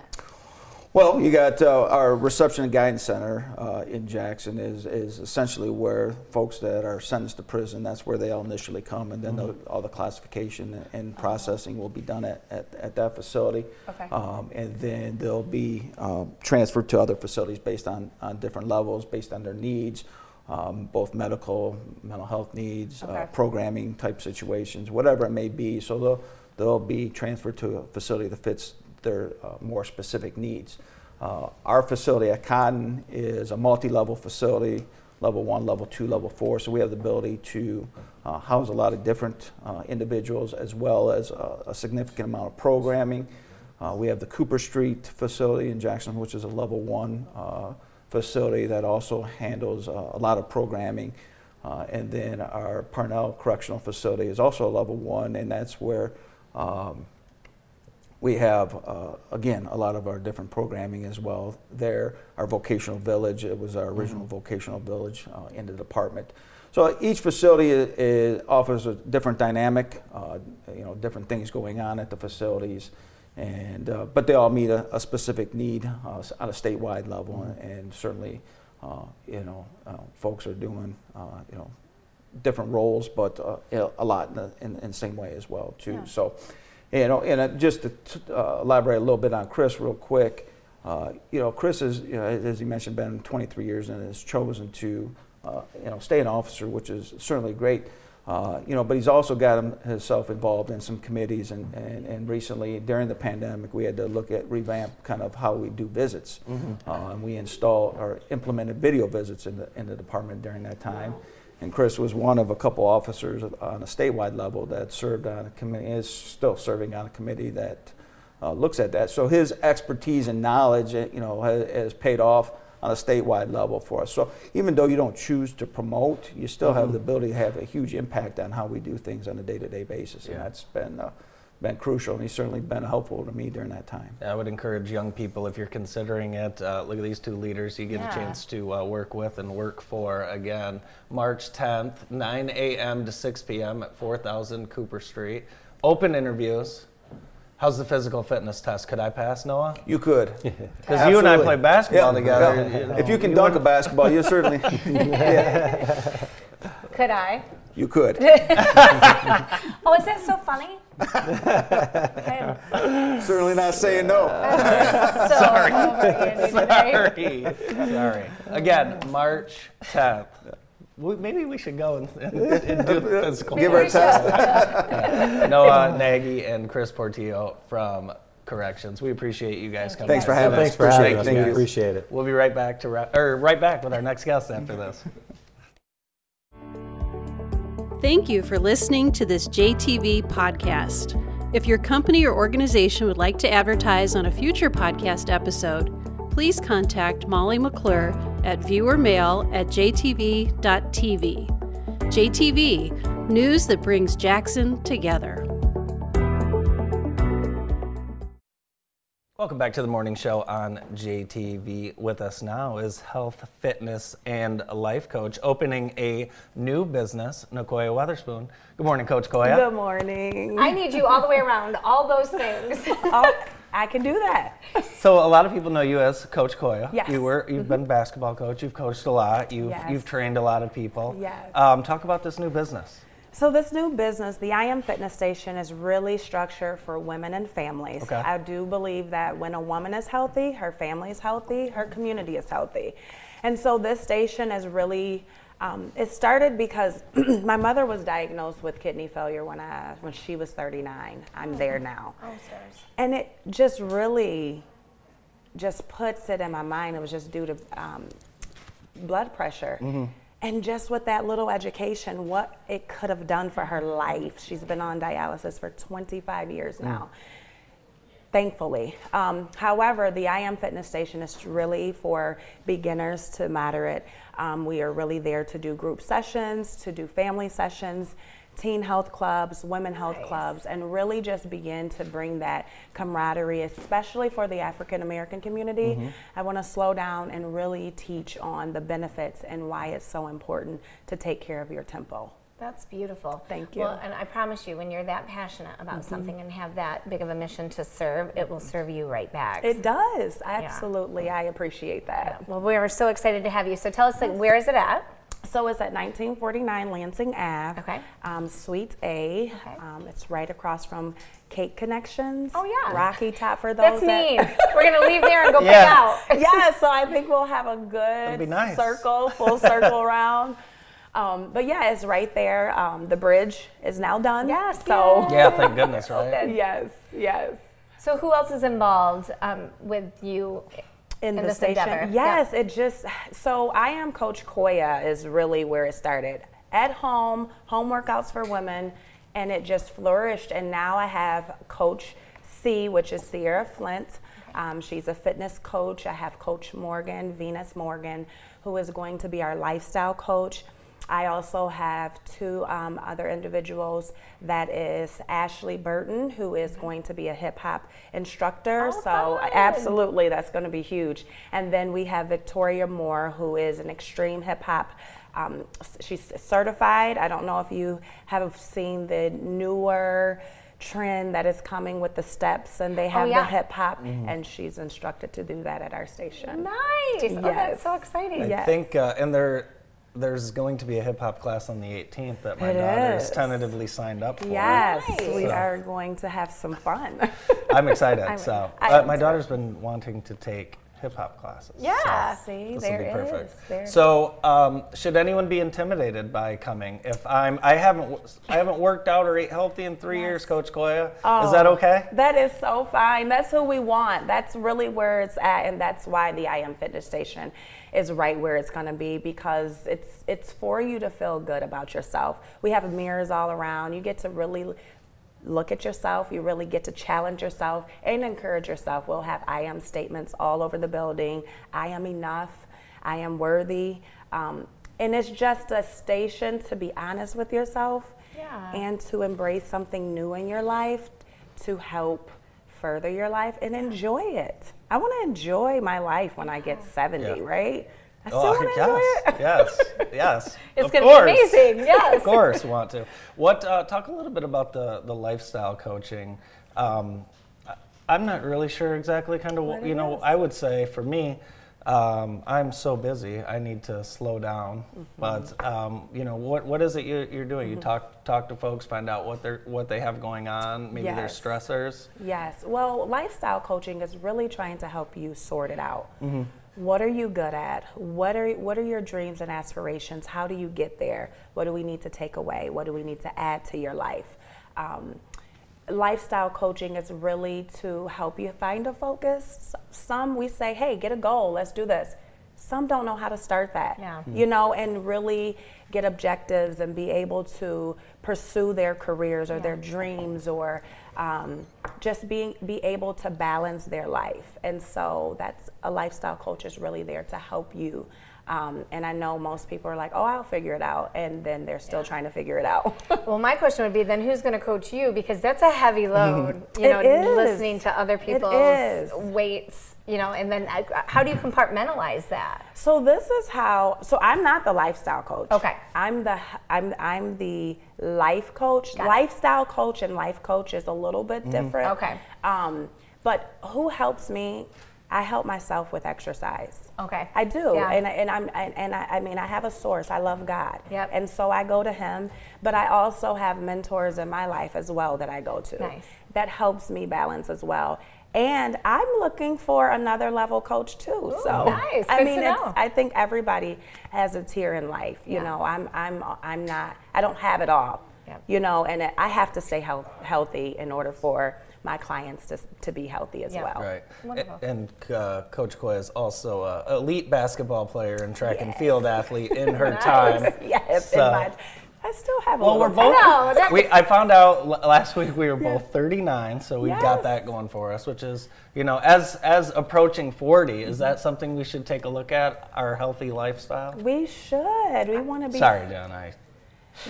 S7: Well, you got uh, our reception and guidance center uh, in Jackson is, is essentially where folks that are sentenced to prison, that's where they all initially come, and then the, all the classification and processing will be done at, at, at that facility.
S5: Okay.
S7: Um, and then they'll be um, transferred to other facilities based on, on different levels, based on their needs, um, both medical, mental health needs, uh, programming type situations, whatever it may be. So they'll, they'll be transferred to a facility that fits their uh, more specific needs. Uh, our facility at Cotton is a multi-level facility, level one, level two, level four. So we have the ability to uh, house a lot of different individuals as well as a, significant amount of programming. We have the Cooper Street facility in Jackson, which is a level one facility that also handles uh, a lot of programming. Uh, and then our Parnell Correctional Facility is also a level one, and that's where um, we have, uh, again, a lot of our different programming as well there. Our vocational village, it was our original vocational village uh, in the department. So each facility i- is, offers a different dynamic, uh, you know, different things going on at the facilities. And, uh, but they all meet a, a specific need uh, on a statewide level. And certainly, uh, you know, uh, folks are doing, uh, you know, different roles, but uh, a lot in the, in, in the same way as well too.
S5: Yeah.
S7: So, you know, and uh, just to t- uh, elaborate a little bit on Chris real quick, uh, you know, Chris is, you know, as he mentioned, been 23 years and has chosen to, uh, you know, stay an officer, which is certainly great. Uh, you know, but he's also got himself involved in some committees, and, and, and recently during the pandemic, we had to look at revamp kind of how we do visits, uh, and we installed or implemented video visits in the in the department during that time. And Chris was one of a couple officers on a statewide level that served on a committee, is still serving on a committee that uh, looks at that. So his expertise and knowledge, uh, you know, has, has paid off on a statewide level for us. So even though you don't choose to promote, you still have the ability to have a huge impact on how we do things on a day-to-day basis, and that's been uh, been crucial. And he's certainly been helpful to me during that time.
S1: I would encourage young people, if you're considering it, uh, look at these two leaders you get
S5: Yeah.
S1: a chance to uh, work with and work for. Again, March 10th, 9 a.m. to 6 p.m. at 4000 Cooper Street. Open interviews. How's the physical fitness test? Could I pass, Noah?
S7: You could.
S1: Because you and I play basketball together. you know.
S7: If you can dunk a basketball, you certainly
S5: Could I?
S7: You could.
S5: Oh, is that so funny?
S7: Certainly not saying no.
S5: so over Andy today.
S1: Sorry. Sorry. Again, March 10th. We, maybe we should go and, and, and do the physical.
S7: Give her a test.
S1: Noah Nagy and Chris Portillo from Corrections. We appreciate you guys coming.
S7: Thanks for having us.
S6: Thanks for having
S7: Appreciate it.
S6: us.
S7: Thank
S6: We
S7: you.
S6: appreciate it.
S1: We'll be right back to wrap, or right back with our next guest after this.
S8: Thank you for listening to this JTV podcast. If your company or organization would like to advertise on a future podcast episode, please contact Molly McClure at viewermail at jtv.tv. JTV, news that brings Jackson together.
S1: Welcome back to the morning show on JTV. With us now is health, fitness, and life coach opening a new business, Nicoya Weatherspoon. Good morning, Coach Koya.
S9: Good morning.
S5: I need you all the way around, all those things.
S9: oh, I can do that.
S1: So a lot of people know you as Coach Koya.
S9: Yes. Mm-hmm.
S1: You were you've been basketball coach. You've coached a lot. You've
S9: Yes.
S1: you've trained a lot of people.
S9: Yes.
S1: Um, talk about this new business.
S9: So this new business, the I Am Fitness Station, is really structured for women and families.
S1: Okay.
S9: I do believe that when a woman is healthy, her family is healthy, her community is healthy. And so this station is really, um, it started because my mother was diagnosed with kidney failure when I when she was 39. I'm there now.
S5: Oh, stars.
S9: And it just really just puts it in my mind. It was just due to um, blood pressure. And just with that little education, what it could have done for her life. She's been on dialysis for 25 years now, thankfully. Um, however, the I Am Fitness Station is really for beginners to moderate. Um, we are really there to do group sessions, to do family sessions, teen health clubs, women health clubs, and really just begin to bring that camaraderie, especially for the African American community. Mm-hmm. I want to slow down and really teach on the benefits and why it's so important to take care of your temple.
S5: That's beautiful.
S9: Thank you.
S5: Well, and I promise you, when you're that passionate about mm-hmm. something and have that big of a mission to serve, it will serve you right back.
S9: It does. Absolutely. I appreciate that.
S5: well, we are so excited to have you. So tell us, like, where is it at?
S9: So it's at 1949 Lansing Ave,
S5: Okay.
S9: um, Suite A.
S5: Okay.
S9: Um, it's right across from Cake Connections.
S5: Oh, yeah.
S9: Rocky Top for those
S5: That's
S9: that-
S5: neat. We're gonna leave there and go
S1: Yeah.
S5: pick out.
S9: yeah, so I think we'll have a good
S1: be nice.
S9: circle, full circle round. Um, but yeah, it's right there. Um, the bridge is now done.
S5: Yes,
S9: So
S1: Yeah, thank goodness, right?
S9: yes, yes.
S5: So who else is involved um, with you
S9: in,
S5: in
S9: the station.
S5: endeavor.
S9: Yes, it just so I am Coach Koya is really where it started. At home, home workouts for women, and it just flourished. And now I have Coach C, which is Sierra Flint. Um, she's a fitness coach. I have Coach Morgan, Venus Morgan, who is going to be our lifestyle coach. I also have two um, other individuals. That is Ashley Burton, who is going to be a hip hop instructor.
S5: Oh,
S9: so,
S5: fun.
S9: absolutely, that's going to be huge. And then we have Victoria Moore, who is an extreme hip hop. Um, she's certified. I don't know if you have seen the newer trend that is coming with the steps, and they have
S5: Oh, yeah.
S9: the hip hop, and she's instructed to do that at our station.
S5: Nice. Oh, that's so exciting.
S1: I
S9: Yes.
S1: think, uh, and there, there's going to be a hip hop class on the 18th that my
S9: It
S1: daughter's
S9: is.
S1: tentatively signed up for.
S9: Yes, we
S1: So-
S9: are going to have some fun.
S1: I'm excited.
S5: I'm-
S1: so,
S9: I
S1: uh, my daughter's been wanting to take hip hop classes.
S5: Yeah.
S1: so
S9: See,
S1: this
S9: there
S1: will be perfect.
S9: is. There
S1: so, um, should anyone be intimidated by coming? If I'm, I haven't, w- I haven't worked out or ate healthy in three years, Coach Koya. Is that
S9: Oh,
S1: okay?
S9: That is so fine. That's who we want. That's really where it's at, and that's why the I Am Fitness Station is right where it's going to be because it's it's for you to feel good about yourself. We have mirrors all around. You get to really look at yourself. You really get to challenge yourself and encourage yourself. We'll have I am statements all over the building. I am enough. I am worthy. Um, and it's just a station to be honest with yourself
S5: Yeah.
S9: and to embrace something new in your life to help further your life and enjoy it. I want to enjoy my life when I get 70,
S1: Yeah.
S9: right? I still
S1: Oh,
S9: want to enjoy
S1: yes,
S9: it.
S1: yes, yes.
S5: It's gonna be amazing, yes.
S1: of course, want to. What? Uh, talk a little bit about the the lifestyle coaching. Um, I'm not really sure exactly kind of what you know. I would say for me, um, I'm so busy. I need to slow down.
S9: Mm-hmm.
S1: But um, you know, what what is it you're, you're doing? You talk talk to folks, find out what they're what they have going on, maybe their stressors.
S9: Yes. Well, lifestyle coaching is really trying to help you sort it out.
S1: Mm-hmm.
S9: What are you good at? What are what are your dreams and aspirations? How do you get there? What do we need to take away? What do we need to add to your life? Um, lifestyle coaching is really to help you find a focus. Some we say, "Hey, get a goal. Let's do this." Some don't know how to start that.
S5: Yeah.
S9: You know, and really get objectives and be able to pursue their careers or their dreams or um, just being be able to balance their life. And so that's a lifestyle coach is really there to help you. Um, and I know most people are like, "Oh, I'll figure it out," and then they're still trying to figure it out.
S5: Well, my question would be then who's going to coach you? Because that's a heavy load, you
S9: It
S5: know,
S9: is.
S5: listening to other people's weights, you know, and then uh, how do you compartmentalize that?
S9: So this is how. So I'm not the lifestyle coach.
S5: Okay.
S9: I'm the I'm I'm the life coach.
S5: Got it.
S9: lifestyle coach and life coach is a little bit different.
S5: Okay.
S9: Um, but who helps me? I help myself with exercise.
S5: Okay.
S9: I do,
S5: Yeah.
S9: and and I'm and, I, I mean I have a source. I love God.
S5: Yep.
S9: And so I go to Him, but I also have mentors in my life as well that I go to.
S5: Nice.
S9: That helps me balance as well. And I'm looking for another level coach too. so
S5: nice.
S9: I
S5: Good
S9: mean,
S5: to
S9: it's,
S5: know.
S9: I think everybody has a tier in life. You
S5: Yeah.
S9: know, I'm I'm I'm not. I don't have it all.
S5: Yep.
S9: You know, and I have to stay health, healthy in order for my clients to to be healthy as
S5: Yeah.
S9: well.
S1: Right.
S5: Wonderful.
S1: A- And uh, Coach Koya is also an elite basketball player and track and field athlete in her time.
S9: Yes.
S1: So-
S9: in my, I still have a
S1: Well, we're
S9: little
S1: both.
S5: No, that-
S1: we, I found out last week we were both 39, so we got
S9: Yes.
S1: that going for us, which is, you know, as as approaching 40, is that something we should take a look at? Our healthy lifestyle.
S9: We should. We want to be.
S1: Sorry, John. I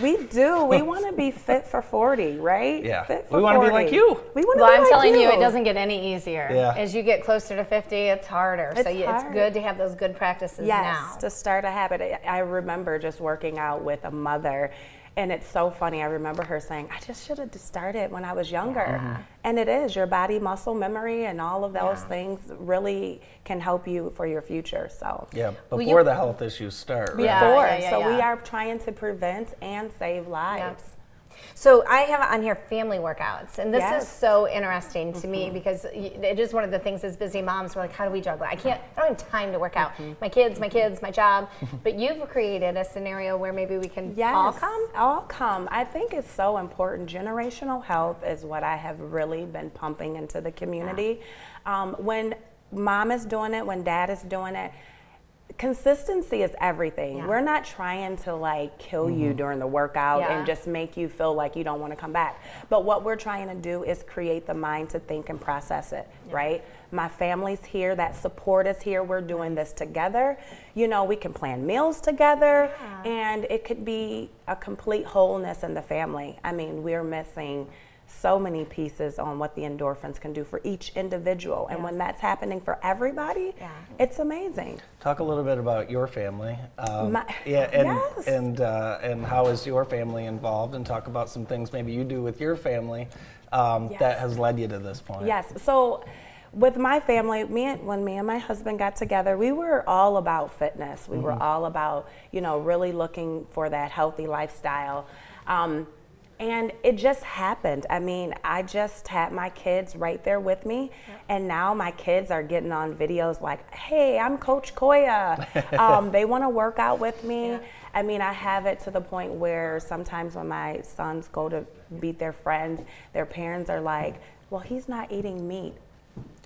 S9: We do. We want to be fit for 40, right?
S1: Yeah.
S9: Fit
S1: We wanna be like
S9: 40.
S1: you.
S9: We want to
S5: Well,
S9: be
S5: I'm
S9: like
S5: telling you,
S9: you,
S5: it doesn't get any easier.
S1: Yeah.
S5: As you get closer to 50, it's harder. so
S9: It's
S5: you, it's good to have those good practices
S9: Yes,
S5: now.
S9: to start a habit. I- I remember just working out with a mother, And it's so funny. I remember her saying, I just should have started when I was younger.
S1: Mm-hmm.
S9: And it is your body, muscle memory, and all of those things really can help you for your future. So,
S1: Yeah, before
S2: you-
S1: the health issues start. right?
S5: Yeah.
S9: Before.
S5: yeah,
S9: so, we are trying to prevent and save lives.
S5: So I have on here family workouts, and this is
S9: Yes. Mm-hmm.
S5: so interesting to me because it is one of the things as busy moms we're like, how do we juggle? I can't. I don't have time to work out.
S9: Mm-hmm.
S5: My kids, my kids, my job. but you've created a scenario where maybe we can
S9: Yes,
S5: all come.
S9: All come. I think it's so important. Generational health is what I have really been pumping into the community. Um, when mom is doing it, when dad is doing it, consistency is everything.
S5: Yeah.
S9: We're not trying to like kill you mm-hmm. during the workout
S5: Yeah.
S9: and just make you feel like you don't want to come back. But what we're trying to do is create the mind to think and process it, right? My family's here, that support is here. We're doing this together. You know, we can plan meals together and it could be a complete wholeness in the family. I mean, we're missing so many pieces on what the endorphins can do for each individual. And when that's happening for everybody,
S5: Yeah.
S9: it's amazing.
S1: Talk a little bit about your family. Um,
S9: My-
S1: yeah, and
S9: Yes.
S1: and uh, and how is your family involved? And talk about some things maybe you do with your family um, that has led you to this point.
S9: Yes. So with my family, me and, when me and my husband got together, we were all about fitness. We were all about, you know, really looking for that healthy lifestyle. Um, and it just happened. I mean, I just had my kids right there with me, and now my kids are getting on videos like, "Hey, I'm Coach Koya." um, they want to work out with me. I mean, I have it to the point where sometimes when my sons go to meet their friends, their parents are like, "Well, he's not eating meat."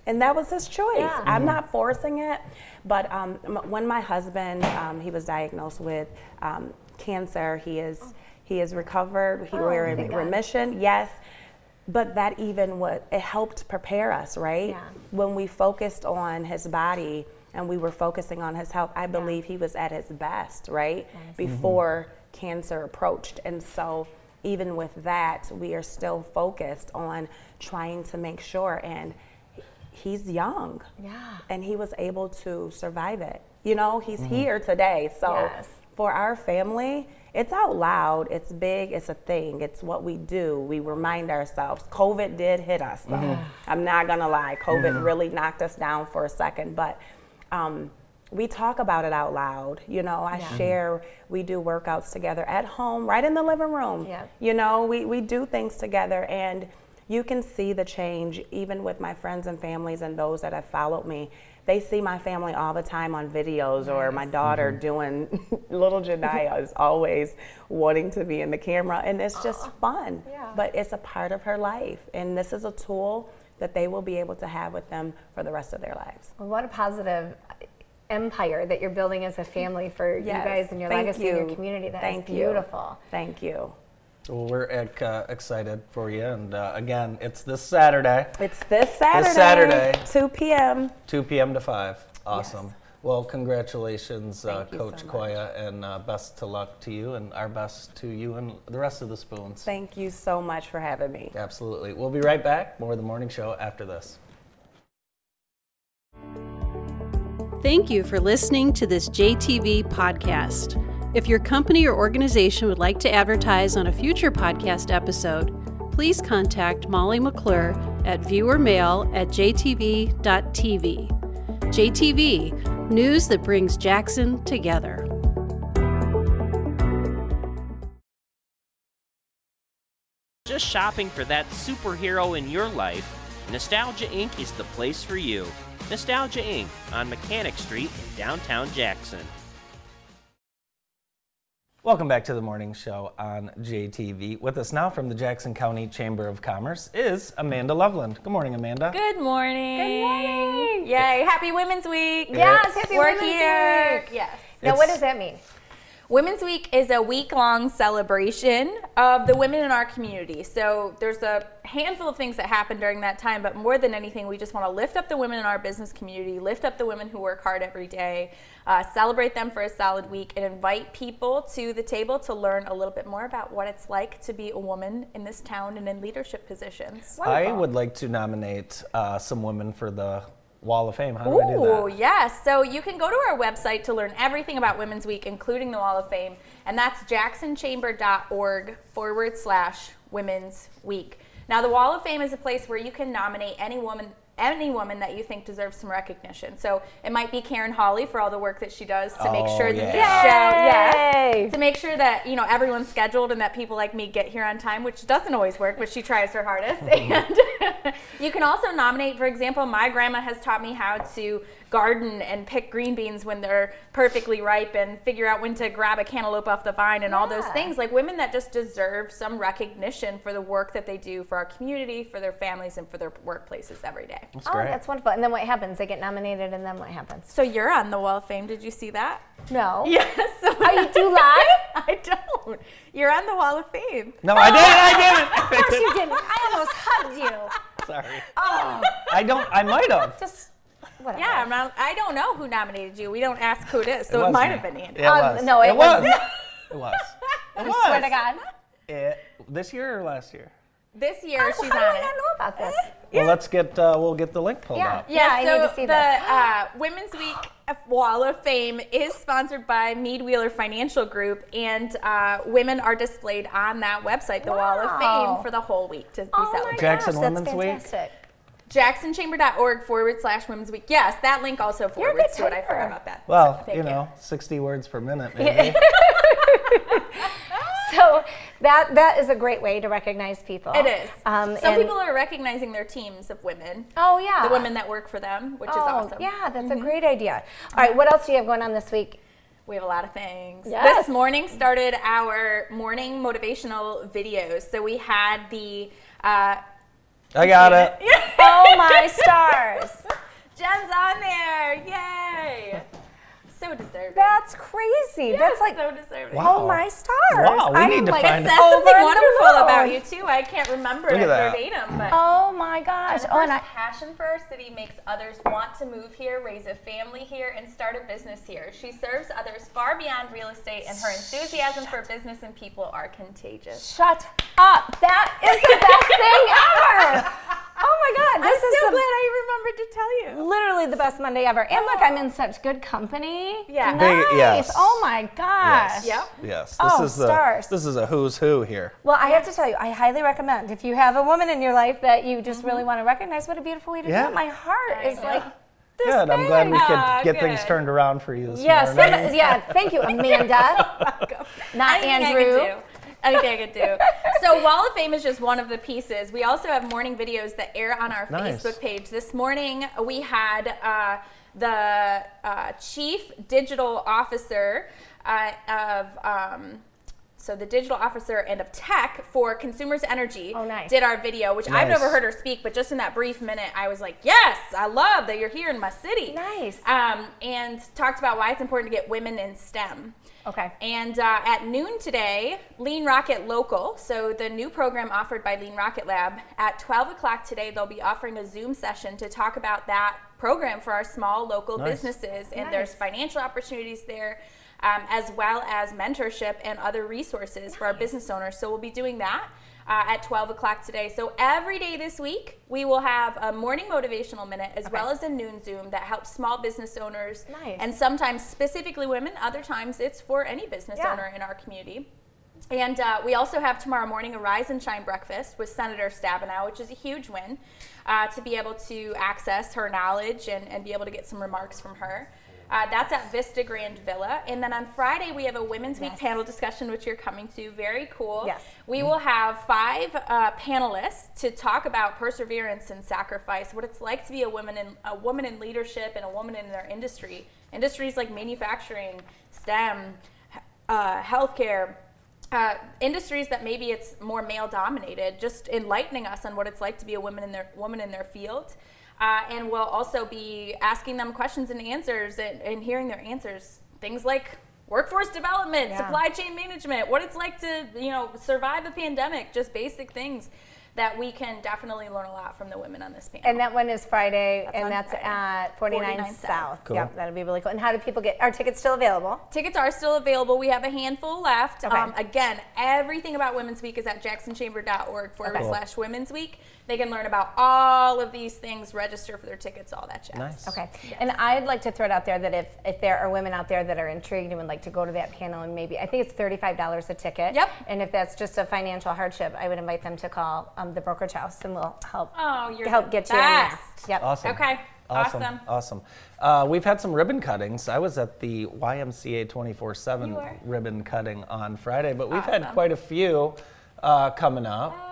S9: And that was his choice.
S5: Yeah.
S9: I'm not forcing it. But um, m- when my husband, um, he was diagnosed with um, cancer, he is he is recovered. He,
S5: Oh,
S9: we're in
S5: thank God.
S9: remission. Yes. But that even what it helped prepare us, right?
S5: Yeah.
S9: When we focused on his body and we were focusing on his health, I believe he was at his best, right? Mm-hmm. Before cancer approached. And so even with that, we are still focused on trying to make sure and he's young.
S5: Yeah.
S9: And he was able to survive it. You know, he's mm-hmm. here today. So
S5: Yes.
S9: For our family, it's out loud, it's big, it's a thing, it's what we do. We remind ourselves. COVID did hit us, though. I'm not gonna lie, COVID really knocked us down for a second, but um, we talk about it out loud. You know, I share, we do workouts together at home, right in the living room.
S5: Yeah.
S9: You know, we, we do things together, and you can see the change even with my friends and families and those that have followed me. They see my family all the time on videos, or my daughter mm-hmm. doing little Jediah is always wanting to be in the camera, and it's just fun.
S5: Yeah.
S9: But it's a part of her life, and this is a tool that they will be able to have with them for the rest of their lives.
S5: Well, what a positive empire that you're building as a family for you guys and your
S9: Thank
S5: legacy and your community. That is
S9: Thank you.
S5: beautiful.
S9: Thank you.
S1: Well, we're ec- uh, excited for you, and uh, again, it's this Saturday,
S9: It's this Saturday, This
S1: Saturday.
S9: 2 p.m.
S1: 2 p.m. to 5. Awesome.
S9: Yes.
S1: Well, congratulations, uh, Coach
S9: so.
S1: Koya, and uh, best to luck to you, and our best to you and the rest of the spoons.
S9: Thank you so much for having me.
S1: Absolutely. We'll be right back. More of the morning show after this.
S8: Thank you for listening to this JTV podcast. If your company or organization would like to advertise on a future podcast episode, please contact Molly McClure at viewermail at jtv.tv. JTV, news that brings Jackson together.
S10: Just shopping for that superhero in your life? Nostalgia Inc. is the place for you. Nostalgia Inc. on Mechanic Street in downtown Jackson.
S1: Welcome back to the morning show on JTV. With us now from the Jackson County Chamber of Commerce is Amanda Loveland. Good morning, Amanda.
S11: Good morning.
S5: Good morning.
S11: Yay, happy Women's Week.
S5: Yes, happy
S11: We're
S5: Women's
S11: here.
S5: Week. Yes. Now, what does that mean?
S11: Women's Week is a week long celebration of the women in our community. So there's a handful of things that happen during that time, but more than anything, we just want to lift up the women in our business community, lift up the women who work hard every day, uh, celebrate them for a solid week, and invite people to the table to learn a little bit more about what it's like to be a woman in this town and in leadership positions.
S1: I would like to nominate uh, some women for the Wall of Fame. How do I do that?
S11: Ooh, yes. So you can go to our website to learn everything about Women's Week, including the Wall of Fame, and that's jacksonchamber.org forward slash Women's Week. Now, the Wall of Fame is a place where you can nominate any woman. Any woman that you think deserves some recognition. So it might be Karen Hawley for all the work that she does to make
S1: Oh,
S11: sure that
S1: yeah.
S11: the show,
S2: Yay!
S11: yes, to make sure that you know everyone's scheduled and that people like me get here on time, which doesn't always work, but she tries her hardest. and you can also nominate, for example, my grandma has taught me how to garden and pick green beans when they're perfectly ripe and figure out when to grab a cantaloupe off the vine and all those things. Like women that just deserve some recognition for the work that they do for our community, for their families, and for their workplaces every day.
S1: That's
S2: Oh,
S1: great.
S2: that's wonderful. And then what happens? They get nominated, and then what happens?
S11: So you're on the Wall of Fame. Did you see that?
S2: No.
S11: Yes. So
S2: Are you do lie?
S11: I don't. You're on the Wall of Fame.
S1: no, I didn't. I didn't.
S2: Of course you didn't. I almost hugged you.
S1: Sorry.
S2: Oh,
S1: I don't. I might have.
S2: just whatever.
S11: Yeah, I'm not, I don't know who nominated you. We don't ask who it is, so it,
S1: was
S11: might
S1: me.
S11: have been Andy.
S1: It
S2: Um,
S1: was.
S2: no, it
S1: was.
S2: wasn't.
S1: It was. It
S2: I swear to. God.
S1: It, this year or last year?
S11: This year
S2: How,
S11: she's
S2: how do
S11: on
S2: I
S11: it.
S2: not know about this?
S1: Well, let's get. Uh, we'll get the link pulled
S2: Yeah.
S1: up.
S2: Yeah, I
S11: so
S2: need to see
S11: the
S2: this.
S11: uh, Women's Week Wall of Fame is sponsored by Mead Wheeler Financial Group, and uh, women are displayed on that website, the Wall of Fame, for the whole week to be
S2: Oh my
S11: celebrated.
S1: Jackson
S2: gosh, that's
S1: Women's Week?
S2: Fantastic.
S11: JacksonChamber.org forward slash Women's Week. Yes, that link also
S2: You're a
S11: forwards
S2: good
S11: to it. I forgot about that.
S1: Well,
S11: So,
S1: you know, 60 words per minute, maybe.
S2: So that that is a great way to recognize people.
S11: It is.
S2: Um,
S11: Some
S2: and-
S11: people are recognizing their teams of women.
S2: Oh yeah.
S11: The women that work for them, which is
S2: oh,
S11: awesome. Mm-hmm.
S2: Yeah, that's a great idea. All right, what else do you have going on this week?
S11: We have a lot of things.
S2: Yes.
S11: This morning started our morning motivational videos. So we had the uh,
S1: I got it.
S2: oh my stars!
S11: Jen's on there. Yay! So deserving.
S2: That's crazy. That's like
S11: so deserving.
S2: oh my stars.
S1: Wow, we
S2: I'm
S1: need to
S2: like
S1: find
S11: It says something
S2: the
S11: wonderful about you too. I can't remember
S1: Look
S11: it
S1: at that.
S11: verbatim, but
S2: Oh my gosh.
S11: Her
S2: Oh, and
S11: first
S2: I,
S11: passion for our city makes others want to move here, raise a family here, and start a business here. She serves others far beyond real estate, and her enthusiasm for business and people are contagious.
S2: shut up. That is the best thing ever. Oh my God. This
S11: I'm
S2: is
S11: so
S2: the,
S11: glad I remembered to tell you.
S2: literally the best Monday ever. And look, I'm in such good company.
S11: Yeah.
S2: Nice.
S1: Big- yes.
S2: Oh my gosh.
S11: Yep.
S1: Yes. This
S2: Oh,
S1: is the.
S2: stars.
S1: This is a who's who here.
S2: Well, I have to tell you, I highly recommend if you have a woman in your life that you just really want to recognize. What a beautiful way to
S1: Yeah.
S2: do it. My heart
S11: I
S2: is
S11: know.
S2: like. this
S1: Good. I'm glad we
S2: big.
S1: could
S11: Ah,
S1: get things turned around for you this
S2: Yes,
S1: morning.
S2: yeah, thank you, Amanda. Not
S11: Anything
S2: Andrew.
S11: I could do. Anything I could do. So Wall of Fame is just one of the pieces. We also have morning videos that air on our
S1: Nice.
S11: Facebook page. This morning we had uh, the uh, chief digital officer uh, of. Um, so the digital officer and of tech for Consumers Energy
S2: Oh, nice.
S11: did our video, which I've never heard her speak, but just in that brief minute, I was like, yes, I love that you're here in my city.
S2: Nice.
S11: Um, and talked about why it's important to get women in STEM.
S2: Okay.
S11: And uh, at noon today, Lean Rocket Local, so the new program offered by Lean Rocket Lab, at 12 o'clock today, they'll be offering a Zoom session to talk about that program for our small local
S1: Nice.
S11: businesses. And
S2: Nice.
S11: there's financial opportunities there, um, as well as mentorship and other resources for our business owners. So we'll be doing that. Uh, at 12 o'clock today. So every day this week, we will have a morning motivational minute as well as a noon Zoom that helps small business owners
S2: Nice.
S11: and sometimes specifically women, other times it's for any business
S2: Yeah.
S11: owner in our community. And uh, we also have tomorrow morning a Rise and Shine breakfast with Senator Stabenow, which is a huge win uh, to be able to access her knowledge and, and be able to get some remarks from her. Uh, that's at Vista Grand Villa. And then on Friday, we have a Women's Week panel discussion, which you're coming to. Very cool.
S2: Yes.
S11: We will have five uh, panelists to talk about perseverance and sacrifice, what it's like to be a woman in a woman in leadership and a woman in their industry. Industries like manufacturing, STEM, uh, healthcare, uh, industries that maybe it's more male dominated. Just enlightening us on what it's like to be a woman in their woman in their field. Uh, and we'll also be asking them questions and answers and, and hearing their answers. Things like workforce development,
S2: Yeah.
S11: supply chain management, what it's like to you know survive a pandemic, just basic things. that we can definitely learn a lot from the women on this panel.
S2: And that one is Friday,
S11: That's
S2: and that's
S11: Friday.
S2: at 49,
S11: 49
S2: South.
S11: South.
S1: Cool.
S2: Yep, that'll be really cool. And how do people get? Are tickets still available?
S11: Tickets are still available. We have a handful left.
S2: Okay.
S11: Um, again, everything about Women's Week is at jacksonchamber.org forward
S2: Okay.
S11: slash Women's Week. They can learn about all of these things, register for their tickets, all that jazz.
S1: Nice.
S2: Okay. And I'd like to throw it out there that if, if there are women out there that are intrigued and would like to go to that panel and maybe, I think it's $35 a ticket.
S11: Yep.
S2: And if that's just a financial hardship, I would invite them to call um, the brokerage house and we'll help,
S11: Oh, you're
S2: help
S11: the
S2: get you in there. Yep.
S1: Awesome.
S11: Okay.
S1: Awesome.
S11: Awesome.
S1: Awesome. Uh, we've had some ribbon cuttings. I was at the YMCA 24 7 ribbon cutting on Friday, but we've had quite a few uh, coming up.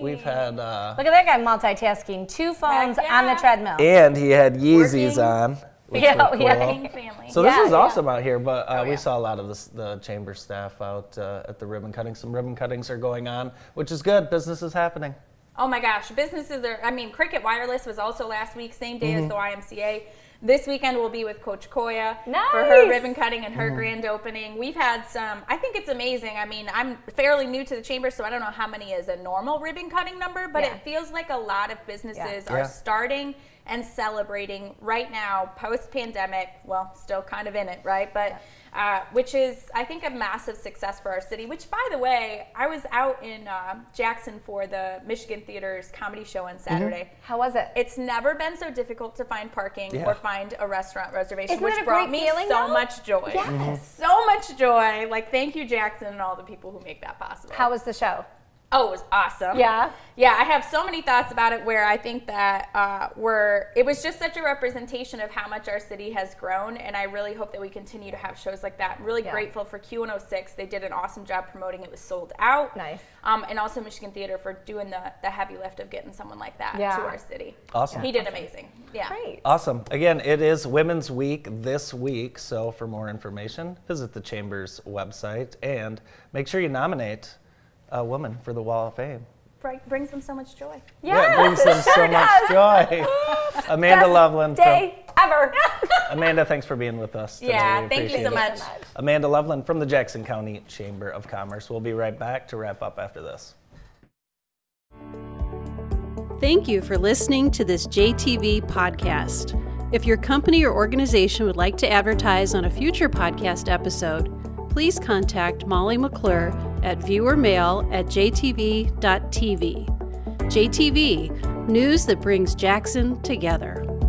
S11: Neat.
S1: We've had, uh,
S2: Look at that guy multitasking, two phones
S11: Heck
S2: on the
S11: yeah.
S2: treadmill.
S1: and he had Yeezys
S11: Working.
S1: on. Which
S2: Yeah,
S1: were
S2: yeah.
S11: Working family.
S1: So this
S2: Yeah,
S1: is
S2: yeah.
S1: awesome out here, but uh,
S11: Oh,
S1: we
S11: yeah.
S1: saw a lot of this, the chamber staff out uh, at the ribbon cutting. Some ribbon cuttings are going on, which is good. Business is happening.
S11: Oh my gosh, businesses are. I mean, Cricket Wireless was also last week, same day
S1: Mm-hmm.
S11: as the YMCA. This weekend we'll be with Coach Koya for her ribbon cutting and her
S1: Mm-hmm.
S11: grand opening. We've had some. I think it's amazing. I mean, I'm fairly new to the chamber, so I don't know how many is a normal ribbon cutting number, but
S2: Yeah.
S11: it feels like a lot of businesses
S1: Yeah.
S11: are
S1: Yeah.
S11: starting and celebrating right now, post pandemic. Well, still kind of in it, right? But. Uh, which is, I think, a massive success for our city. Which, by the way, I was out in uh, Jackson for the Michigan Theater's comedy show on Saturday.
S2: How was it?
S11: It's never been so difficult to find parking
S1: Yeah.
S11: or find a restaurant reservation,
S2: Isn't
S11: which brought me
S2: feeling,
S11: so
S2: though?
S11: much joy.
S2: Yes.
S11: So much joy. Like, thank you, Jackson, and all the people who make that possible.
S2: How was the show?
S11: Oh, it was awesome.
S2: Yeah?
S11: Yeah, I have so many thoughts about it where I think that uh, we're, it was just such a representation of how much our city has grown. And I really hope that we continue to have shows like that. I'm really
S2: Yeah.
S11: grateful for Q106. They did an awesome job promoting it was sold out.
S2: Nice.
S11: Um, and also Michigan Theater for doing the, the heavy lift of getting someone like that
S2: Yeah.
S11: to our city.
S1: Awesome.
S11: He did amazing. Yeah.
S2: Great.
S1: Awesome. Again, it is Women's Week this week, so for more information, visit the Chamber's website and make sure you nominate a woman for the Wall of Fame.
S11: Bri- brings them so much joy.
S1: Yeah, it brings them so much joy. Amanda
S2: Best
S1: Loveland. From,
S2: Day ever.
S1: Amanda, thanks for being with us. Today.
S11: Yeah,
S1: We
S11: thank you
S1: appreciate
S11: so
S1: it.
S11: much.
S1: Amanda Loveland from the Jackson County Chamber of Commerce. We'll be right back to wrap up after this.
S8: Thank you for listening to this JTV podcast. If your company or organization would like to advertise on a future podcast episode, please contact Molly McClure at viewermail at jtv.tv. JTV, news that brings Jackson together.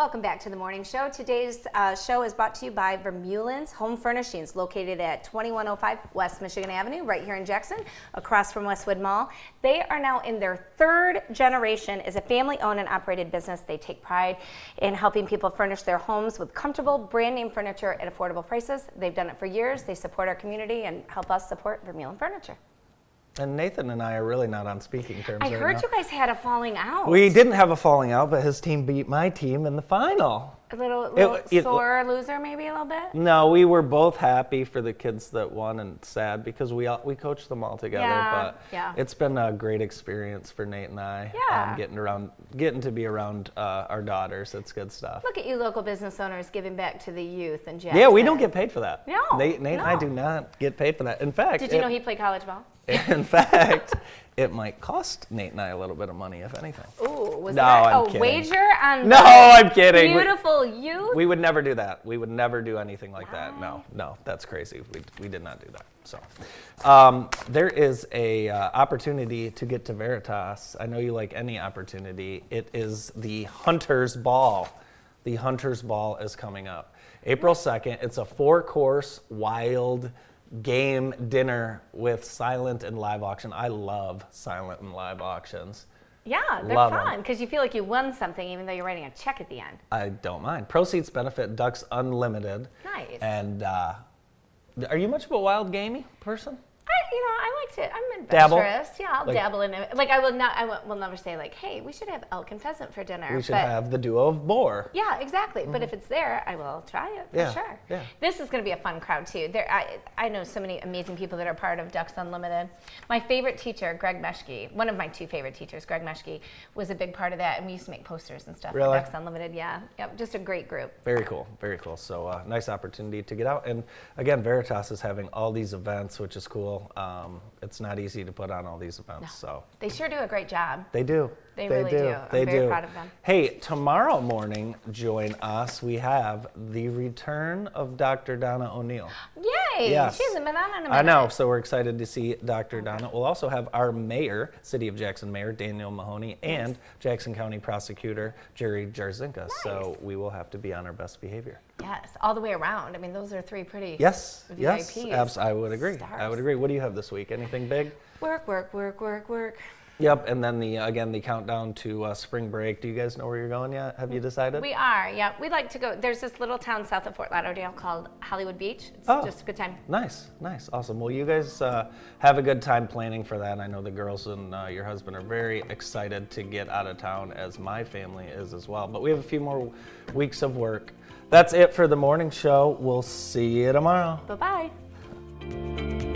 S2: Welcome back to the morning show. Today's uh, show is brought to you by Vermeulen's Home Furnishings, located at 2105 West Michigan Avenue, right here in Jackson, across from Westwood Mall. They are now in their third generation as a family-owned and operated business. They take pride in helping people furnish their homes with comfortable brand name furniture at affordable prices. They've done it for years. They support our community and help us support Vermeulen Furniture.
S1: And Nathan and I are really not on speaking terms
S2: I
S1: right
S2: heard
S1: now.
S2: you guys had a falling out.
S1: We didn't have a falling out, but his team beat my team in the final.
S2: A little, little
S1: it-
S2: sore loser, maybe a little bit.
S1: No, we were both happy for the kids that won and sad because we all, we coached them all together.
S2: Yeah,
S1: but
S2: yeah.
S1: it's been a great experience for Nate and I.
S2: Yeah.
S1: Um, getting around, getting to be around uh, our daughters. It's good stuff.
S2: Look at you, local business owners, giving back to the youth and Jackson.
S1: Yeah, we don't get paid for that.
S2: No,
S1: Nate, Nate and I do not get paid for that. In fact,
S2: Did you
S1: it-
S2: know he played college ball?
S1: in fact, it might cost Nate and I a little bit of money, if anything.
S2: Ooh, was
S1: No,
S2: there
S1: I'm
S2: a
S1: kidding.
S2: wager on
S1: No, I'm kidding.
S2: Beautiful youth?
S1: We would never do that. We would never do anything like that. No, no, that's crazy. We, we did not do that. So, um, there is a uh, opportunity to get to Veritas. I know you like any opportunity. It is the Hunters Ball. The Hunters Ball is coming up April 2nd. It's a four-course wild game dinner with silent and live auction. I love silent and live auctions.
S2: yeah, they're
S1: Love
S2: fun because you feel like you won something even though you're writing a check at the end.
S1: I don't mind. Proceeds benefit Ducks Unlimited.
S2: Nice.
S1: And uh, are you much of a wild gamey person?
S2: I, you know, I like to. I'm
S1: Dabble?
S2: adventurous. Yeah, I'll
S1: Like-
S2: dabble in it. Like I will not. I will, will never say like, "Hey, we should have elk and pheasant for dinner."
S1: We should
S2: but,
S1: have the duo of boar.
S2: Yeah, exactly. But if it's there, I will try it for
S1: Yeah,
S2: sure.
S1: yeah.
S2: This is going to be a fun crowd too. There, I, I know so many amazing people that are part of Ducks Unlimited. My favorite teacher, Greg Meshke, one of my two favorite teachers, Greg Meshke, was a big part of that, and we used to make posters and stuff
S1: Really?
S2: for Ducks Unlimited. Yeah, yep, just a great group.
S1: Very cool, very cool. So uh, nice opportunity to get out. And again, Veritas is having all these events, which is cool. Um, it's not easy to put on all these events, so
S2: They sure do a great job.
S1: they do.
S2: They really do. I'm
S1: They
S2: very
S1: do.
S2: proud of them.
S1: Hey, tomorrow morning, join us. We have the return of Dr. Donna O'Neill.
S2: Yay!
S1: Yes.
S2: She hasn't been on in a minute.
S1: I know, so we're excited to see Dr. Donna. We'll also have our mayor, City of Jackson Mayor Daniel Mahoney, and Jackson County Prosecutor Jerry Jarzynka. So we will have to be on our best behavior.
S2: Yes, all the way around. I mean, those are three pretty
S1: Yes, yes,
S2: VIPs.
S1: abs- I would agree. I would agree. What do you have this week? Anything big?
S2: Work, work, work, work, work.
S1: Yep, and then the again the countdown to uh, spring break. Do you guys know where you're going yet? Have you decided?
S2: We are, yeah. We'd like to go. There's this little town south of Fort Lauderdale called Hollywood Beach. It's
S1: Oh.
S2: just a good time.
S1: Nice, nice, awesome. Well, you guys uh, have a good time planning for that. I know the girls and uh, your husband are very excited to get out of town, as my family is as well. But we have a few more weeks of work. That's it for the morning show. We'll see you tomorrow.
S2: Bye bye.